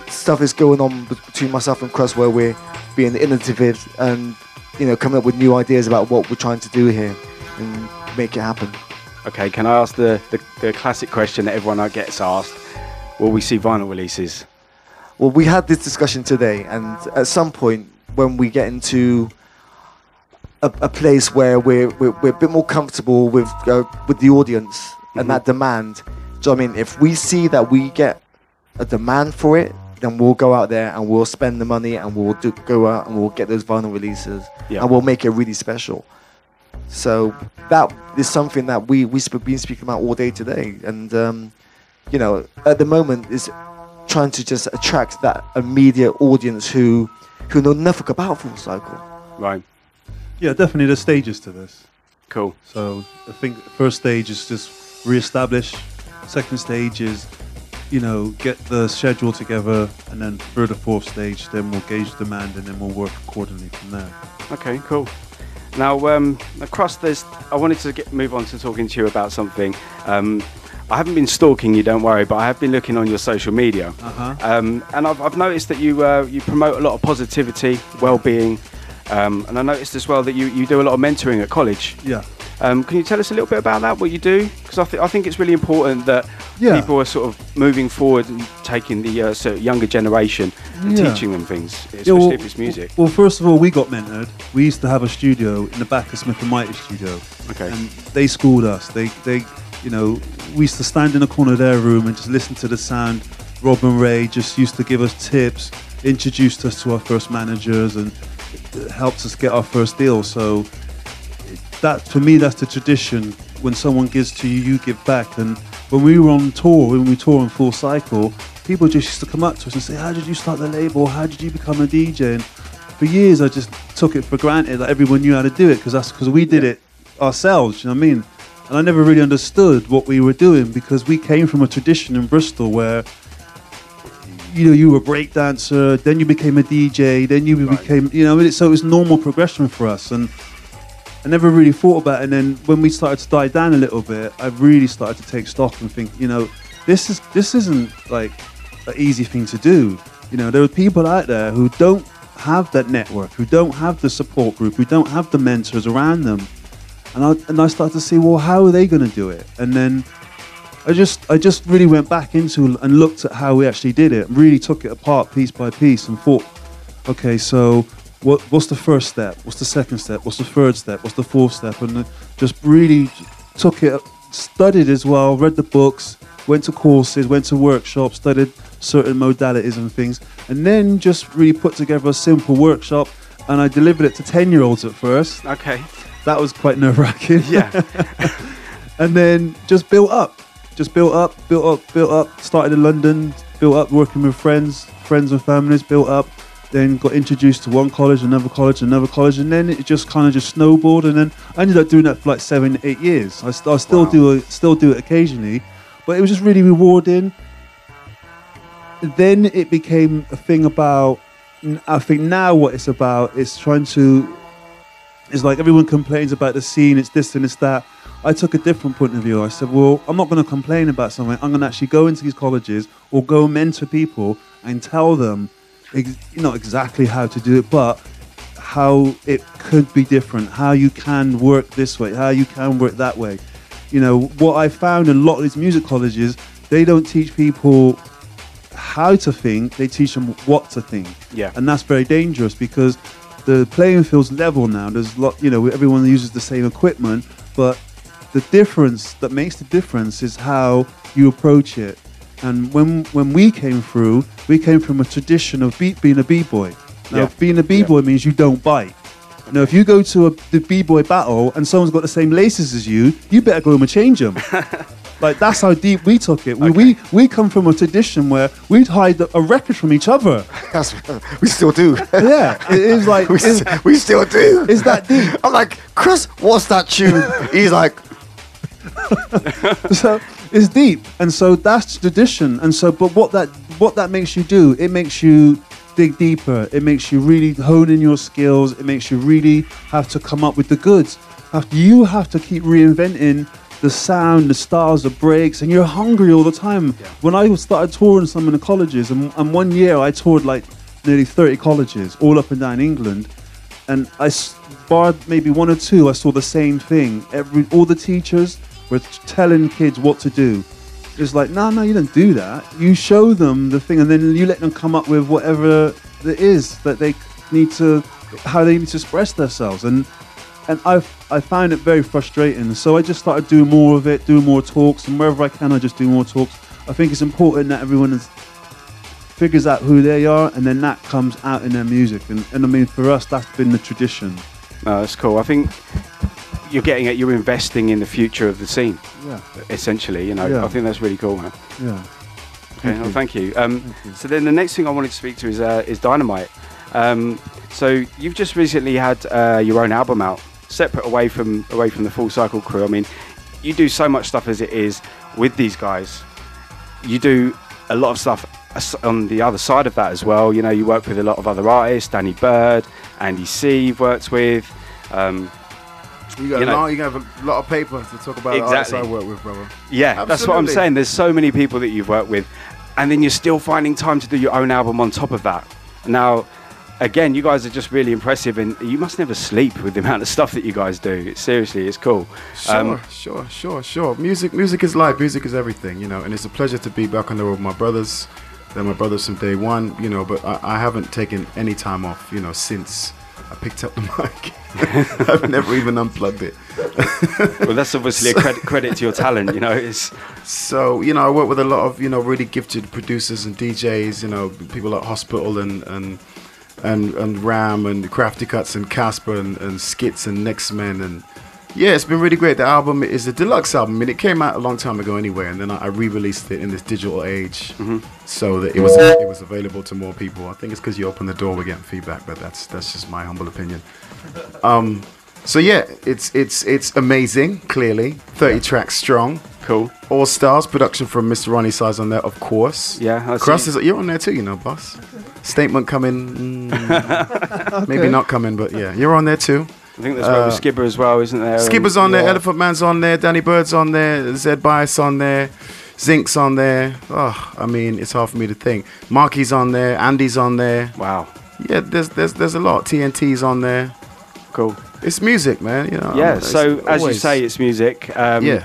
Stuff is going on between myself and Krust where we're being innovative and you know coming up with new ideas about what we're trying to do here and make it happen. Okay, can I ask the, the, the classic question that everyone gets asked? Will we see vinyl releases? Well, we had this discussion today, and at some point, when we get into a, a place where we're, we're, we're a bit more comfortable with uh, with the audience and that demand, do you know what I mean? If we see that we get a demand for it, then we'll go out there and we'll spend the money and we'll do, go out and we'll get those vinyl releases Yeah. and we'll make it really special. So that is something that we we've been speaking about all day today, and um, you know, at the moment is trying to just attract that immediate audience who who know nothing about full cycle. Right. Yeah, definitely. There's stages to this. Cool. So I think the first stage is just re-establish. Second stage is, you know, get the schedule together, and then third or fourth stage, then we'll gauge demand, and then we'll work accordingly from there. Okay, cool. Now, um, Krust this, I wanted to get, move on to talking to you about something. Um, I haven't been stalking you, don't worry, but I have been looking on your social media, Uh-huh. um, and I've, I've noticed that you uh, you promote a lot of positivity, well-being, um, and I noticed as well that you, you do a lot of mentoring at college. Yeah. Um, can you tell us a little bit about that? What you do? Because I, th- I think it's really important that Yeah. people are sort of moving forward and taking the uh, sort of younger generation and Yeah. teaching them things, especially Yeah, well, if it's music. Well, first of all, we got mentored. We used to have a studio in the back of Smith and Mighty studio. Okay. And they schooled us. They, they, you know, we used to stand in the corner of their room and just listen to the sound. Rob and Ray just used to give us tips, introduced us to our first managers, and helped us get our first deal. So that, for me, that's the tradition. When someone gives to you, you give back. And when we were on tour, when we tour in full cycle, people just used to come up to us and say, "How did you start the label? How did you become a DJ?" And for years, I just took it for granted that everyone knew how to do it because that's because we did it ourselves. You know what I mean? And I never really understood what we were doing because we came from a tradition in Bristol where you know you were a break dancer, then you became a DJ, then you became you know so it was normal progression for us and. I never really thought about it. And then when we started to die down a little bit, I really started to take stock and think, you know, this is this isn't like an easy thing to do. You know, there are people out there who don't have that network, who don't have the support group, who don't have the mentors around them. And I and I started to see, well, how are they going to do it? And then I just I just really went back into and looked at how we actually did it, really took it apart piece by piece, and thought, okay, so what what's the first step? What's the second step? What's the third step? What's the fourth step? And just really took it, studied as well, read the books, went to courses, went to workshops, studied certain modalities and things, and then just really put together a simple workshop. And I delivered it to ten year olds at first. Okay. That was quite nerve wracking. Yeah. and then just built up, just built up, built up, built up. Started in London, built up working with friends, friends and families, built up. Then got introduced to one college, another college, another college, and then it just kind of just snowballed. And then I ended up doing that for like seven, eight years. I, I still Wow. do it, still do it occasionally, but it was just really rewarding. Then it became a thing about. I think now what it's about is trying to it's like everyone complains about the scene, it's this and it's that. I took a different point of view. I said, well, I'm not going to complain about something. I'm going to actually go into these colleges or go mentor people and tell them ex- not exactly how to do it, but how it could be different, how you can work this way, how you can work that way. You know, what I found in a lot of these music colleges, they don't teach people how to think, they teach them what to think. Yeah. And that's very dangerous because the playing field's level now. There's a lot, you know, everyone uses the same equipment, but the difference that makes the difference is how you approach it. And when when we came through, we came from a tradition of be, being a b-boy. Now, Yeah. being a b-boy means you don't bite. Now, if you go to a, the b-boy battle and someone's got the same laces as you, you better go home and change them. like that's how deep we took it. We, we we come from a tradition where we'd hide a record from each other. We still do. yeah, it is like we, it's- st- we still do. Is that deep? I'm like, Chris, what's that tune? He's like, so it's deep, and so that's tradition. And so, but what that what that makes you do, it makes you dig deeper. It makes you really hone in your skills. It makes you really have to come up with the goods. You have to keep reinventing the sound, the styles, the breaks, and you're hungry all the time. When I started touring some of the colleges, and, and one year I toured like nearly 30 colleges all up and down England, and I barred maybe one or two. I saw the same thing. Every all the teachers were telling kids what to do. It's like, no, no, you don't do that. You show them the thing, and then you let them come up with whatever it is that they need to, how they need to express themselves. And and I I found it very frustrating. So I just started doing more of it, doing more talks, and wherever I can, I just do more talks. I think it's important that everyone is, figures out who they are, and then that comes out in their music. And, and I mean, for us, that's been the tradition. No, that's cool. I think you're getting at you're investing in the future of the scene. Yeah. Essentially, you know, Yeah. I think that's really cool, man. Yeah. Okay, well, thank you. Um, So then the next thing I wanted to speak to is uh, is Dynamite. Um, so you've just recently had uh, your own album out, separate away from away from the Full Cycle crew. I mean, you do so much stuff as it is with these guys. You do a lot of stuff on the other side of that as well. You know, you work with a lot of other artists, Danny Byrd, Andy C. You've worked with. Um, You got You a know- lot, you have a lot of paper to talk about the artists I work with, brother. Yeah, that's what I'm saying. There's so many people that you've worked with, and then you're still finding time to do your own album on top of that. Now, again, you guys are just really impressive, and you must never sleep with the amount of stuff that you guys do. It's, seriously, it's cool. Sure, Um, sure, sure, sure. Music, music is life. Music is everything, you know. And it's a pleasure to be back on the road with my brothers. They're my brothers from day one, you know. But I, I haven't taken any time off, you know, since I picked up the mic. I've never even unplugged it. well, that's obviously a credit, credit to your talent. You know, it's So you know, I work with a lot of you know really gifted producers and DJs. You know, people like Hospital and and and, and Ram and Krafty Kuts and Casper and, and Skitz and Next Men and yeah, it's been really great. The album is a deluxe album. I mean, it came out a long time ago anyway, and then I, I re-released it in this digital age so that it was it was available to more people. I think it's because you open the door, we're getting feedback, but that's that's just my humble opinion. Um, so yeah, it's it's it's amazing. Clearly, thirty tracks strong. Cool. All stars production from Mr. Roni Size on there, of course. Yeah, I Krust is you're on there too, you know, boss. Statement coming, mm, maybe not coming, but yeah, you're on there too. I think there's uh, Skipper as well, isn't there? Skipper's And- on there. Elephant Man's on there, Danny Byrd's on there, Zed Bias on there, Zinc's on there. Oh, I mean, it's hard for me to think. Marky's on there, Andy's on there. Wow. Yeah, there's there's there's a lot. TNT's on there. Cool. It's music, man. You know. Yeah. So as you say, it's music. Um, Yeah.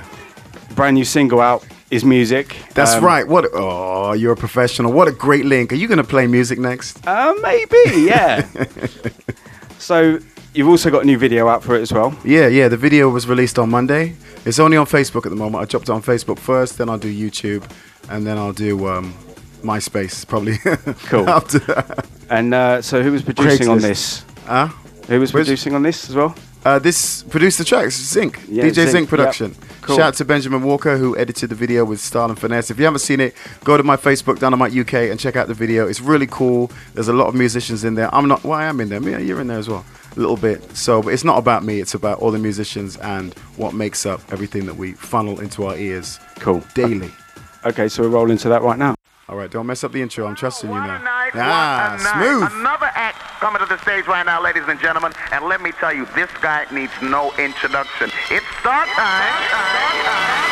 Brand new single out is music. That's Um, right. What? Oh, you're a professional. What a great link. Are you gonna play music next? Uh, maybe. Yeah. so you've also got a new video out for it as well. Yeah, yeah. The video was released on Monday. It's only on Facebook at the moment. I dropped it on Facebook first, then I'll do YouTube, and then I'll do um, MySpace probably. Cool. After that. And uh, so who was producing on this? Huh? Who was Where's- producing on this as well? Uh, this produced the tracks, Zinc, Yeah, DJ Zinc, Zinc, yep. production. Cool. Shout out to Benjamin Walker who edited the video with style and finesse. If you haven't seen it, go to my Facebook, Dynamite UK, and check out the video. It's really cool. There's a lot of musicians in there. I'm not. Well, I am in there. Yeah, you're in there as well, a little bit. So, but it's not about me. It's about all the musicians and what makes up everything that we funnel into our ears. Cool. Daily. Okay, so we're rolling to that right now. All right, don't mess up the intro. I'm trusting you now. night, Ah, what smooth. Another act coming to the stage right now, ladies and gentlemen. And let me tell you, this guy needs no introduction. It's start time. The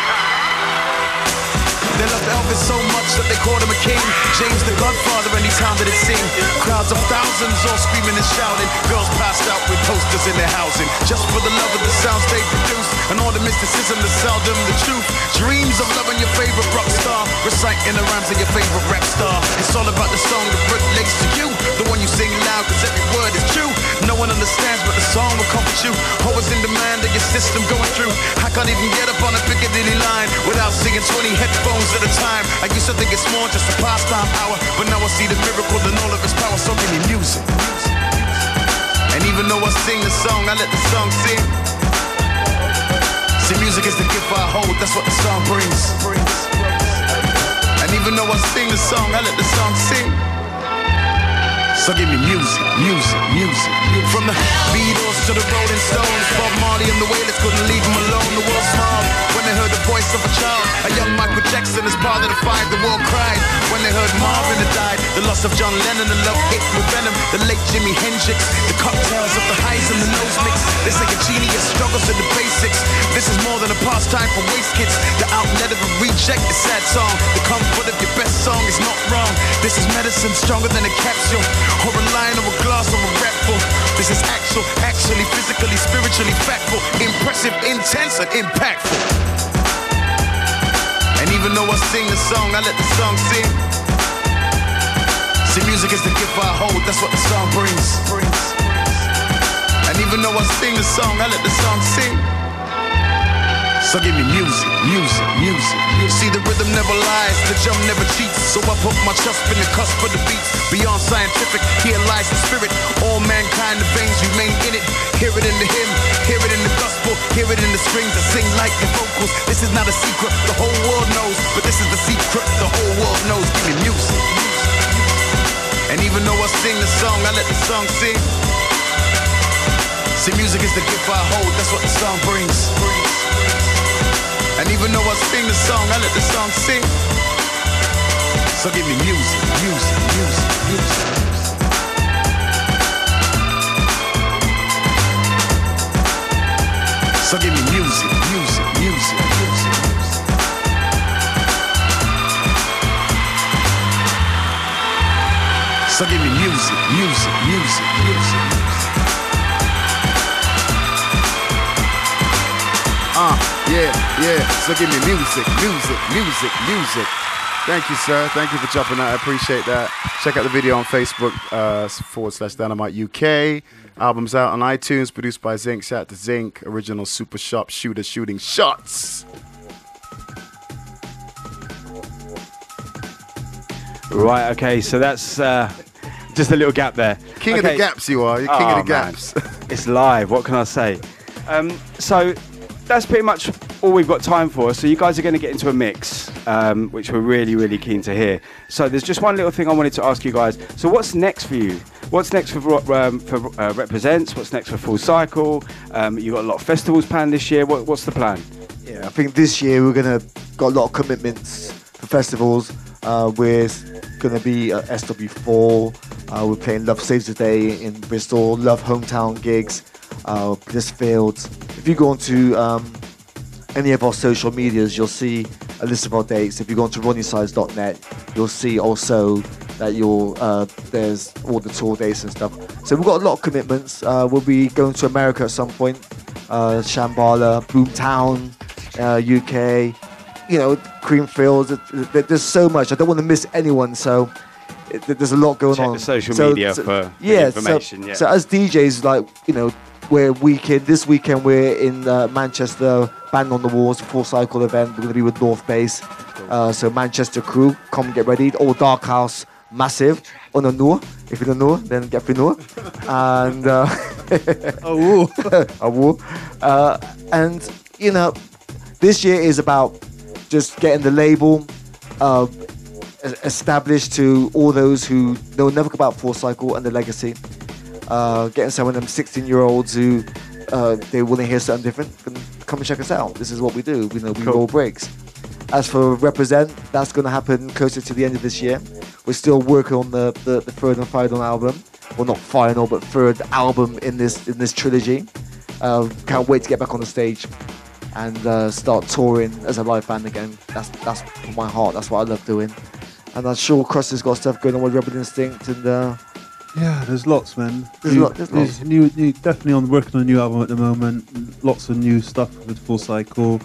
They loved Elvis so much that they called him a king. James the Godfather anytime that it sing. Crowds of thousands all screaming and shouting. Girls passed out with posters in their housing. Just for the love of the sounds they produce. And all the mysticism that them the truth. Dreams of loving your favorite rock star. Reciting the rhymes of your favorite rap star. It's all about the song that relates to you. The one you sing loud cause every word is true. No one understands but the song will comfort you. Always in demand of your system going through. I can't even get up on a Piccadilly line without singing 20 headphones at a time. I used to think it's more just a pastime hour, but now I see the miracle in all of its power. So give me music. And even though I sing the song, I let the song sing. See, music is the gift I hold, that's what the song brings. And even though I sing the song, I let the song sing. So give me music, music, music. From the Beatles to the Rolling Stones, Bob Marley and the Wailers couldn't leave them alone. The world smiled when they heard the voice of a child. A young Michael Jackson is part of the five. The world cried when they heard Marvin had died. The loss of John Lennon, the love hit with venom. The late Jimi Hendrix, the cocktails of the highs and the nose mix. They say a genius struggles in the basics. This is more than a pastime for waste kids. The outlet of a reject, the sad song. The comfort of your best song is not wrong. This is medicine stronger than a capsule, or a line, or a glass, or a rapful. This is actual, actually, physically, spiritually factful, impressive, intense, and impactful. And even though I sing the song, I let the song sing. See, music is the gift I hold, that's what the song brings. And even though I sing the song, I let the song sing. So give me music, music, music. See the rhythm never lies, the jump never cheats. So I put my trust in the cusp of the beats. Beyond scientific, here lies the spirit. All mankind, the veins remain in it. Hear it in the hymn, hear it in the gospel, hear it in the strings. I sing like the vocals. This is not a secret, the whole world knows. But this is the secret, the whole world knows. Give me music, music. And even though I sing the song, I let the song sing. See, music is the gift I hold, that's what the song brings. And even though I sing the song, I let the song sing. So give me music, music, music, music. So give me music, music, music, music. So give me music, music, music, music, Uh, yeah, yeah. So give me music, music, music, music. Thank you, sir. Thank you for jumping out. I appreciate that. Check out the video on Facebook uh, forward slash Dynamite UK. Album's out on iTunes, produced by Zinc. Shout out to Zinc. Original super sharp shooter shooting shots. Right, okay, so that's uh, just a little gap there. King of the gaps, you are. You're king Oh, of the man. gaps. It's live, what can I say? Um, so that's pretty much all we've got time for. So you guys are going to get into a mix, um, which we're really, really keen to hear. So there's just one little thing I wanted to ask you guys. So what's next for you? What's next for um, for uh, Represents? What's next for Full Cycle? Um, you got a lot of festivals planned this year. What, what's the plan? Yeah, I think this year we're gonna got a lot of commitments for festivals. Uh, we're gonna be at SW4. Uh, we're playing Love Saves the Day in Bristol. Love hometown gigs. Uh, Blissfields. If you go onto um, any of our social medias, you'll see a list of our dates. If you go onto ronisize.net, you'll see also that you'll uh, there's all the tour dates and stuff. So we've got a lot of commitments. Uh, we'll be going to America at some point. Uh, Shambhala, Boomtown, uh, UK. You know, Creamfields. it- it- There's so much. I don't want to miss anyone. So it, there's a lot going Check on. the social So- media so- for, for yeah, so- information. yeah. so as DJs, like you know, we're weekend. This weekend we're in uh, Manchester, Band on the Walls, full cycle event. We're going to be with Northbase. Uh, so Manchester crew, come get ready. All Dark House, massive. On a Noor. If you don't know, then get for Noor. And uh, oh, oh, uh, and you know, this year is about just getting the label uh, established to all those who know nothing about Full Cycle and the legacy. Uh, getting some of them 16 year olds who uh, they want to hear something different, then come and check us out. This is what we do. We know we Cool. roll breaks. As for Reprazent, that's going to happen closer to the end of this year. We're still working on the, the, the third and final album. Well, not final, but third album in this in this trilogy. Uh, can't wait to get back on the stage and uh, start touring as a live band again. That's that's my heart. That's what I love doing. And I'm sure Krust has got stuff going on with Rebel Instinct and. Uh, Yeah, there's lots, man. There's New- lot- there's lots. new, new, definitely on working on a new album at the moment. Lots of new stuff with Full Cycle.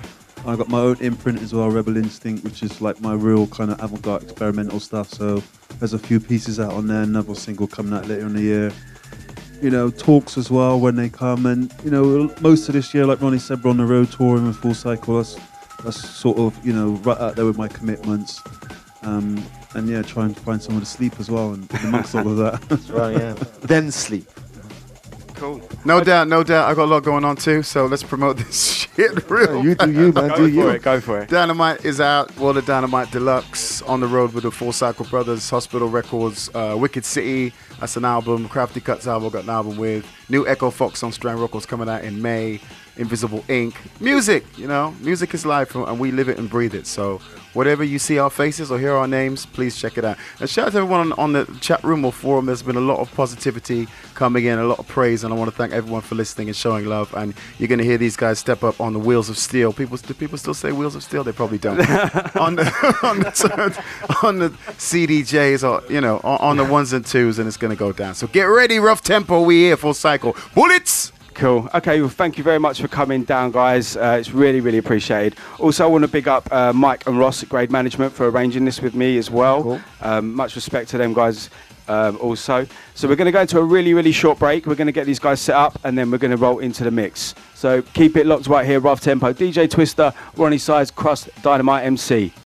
I got my own imprint as well, Rebel Instinct, which is like my real kind of avant-garde experimental stuff. So there's a few pieces out on there. Another single coming out later in the year. You know, talks as well when they come, and you know, most of this year, like Roni said, we're on the road touring with Full Cycle. That's that's sort of you know right out there with my commitments. Um, and yeah, try and find someone to sleep as well, and amongst all of that. That's right, yeah. then sleep. Cool. No doubt, no doubt. I got a lot going on too, so let's promote this shit real. you do you, man. Go do for you. it. Go for it. Dynamite is out. World of Dynamite Deluxe on the road with the Full Cycle Brothers, Hospital Records, uh, Wicked City. That's an album. Krafty Kuts album. Got an album with new Echo Fox on Strand Records coming out in May. Invisible Ink. Music, you know, music is life, and we live it and breathe it. So whatever you see our faces or hear our names, please check it out. And shout out to everyone on, on the chat room or forum. There's been a lot of positivity coming in, a lot of praise, and I want to thank everyone for listening and showing love. And you're going to hear these guys step up on the wheels of steel. People, do people still say wheels of steel? They probably don't. on the on the, on the CDJs or you know on, on the ones and twos, and it's going to go down. So get ready, rough tempo. We here full cycle bullets. Cool. Okay, well, thank you very much for coming down, guys. Uh, it's really, really appreciated. Also, I want to big up uh, Mike and Ross at Grade Management for arranging this with me as well. Um, much respect to them guys um, also. So, we're going to go into a really, really short break. We're going to get these guys set up and then we're going to roll into the mix. So, keep it locked right here, Rough Tempo. DJ Twista, Roni Size, Krust, Dynamite MC.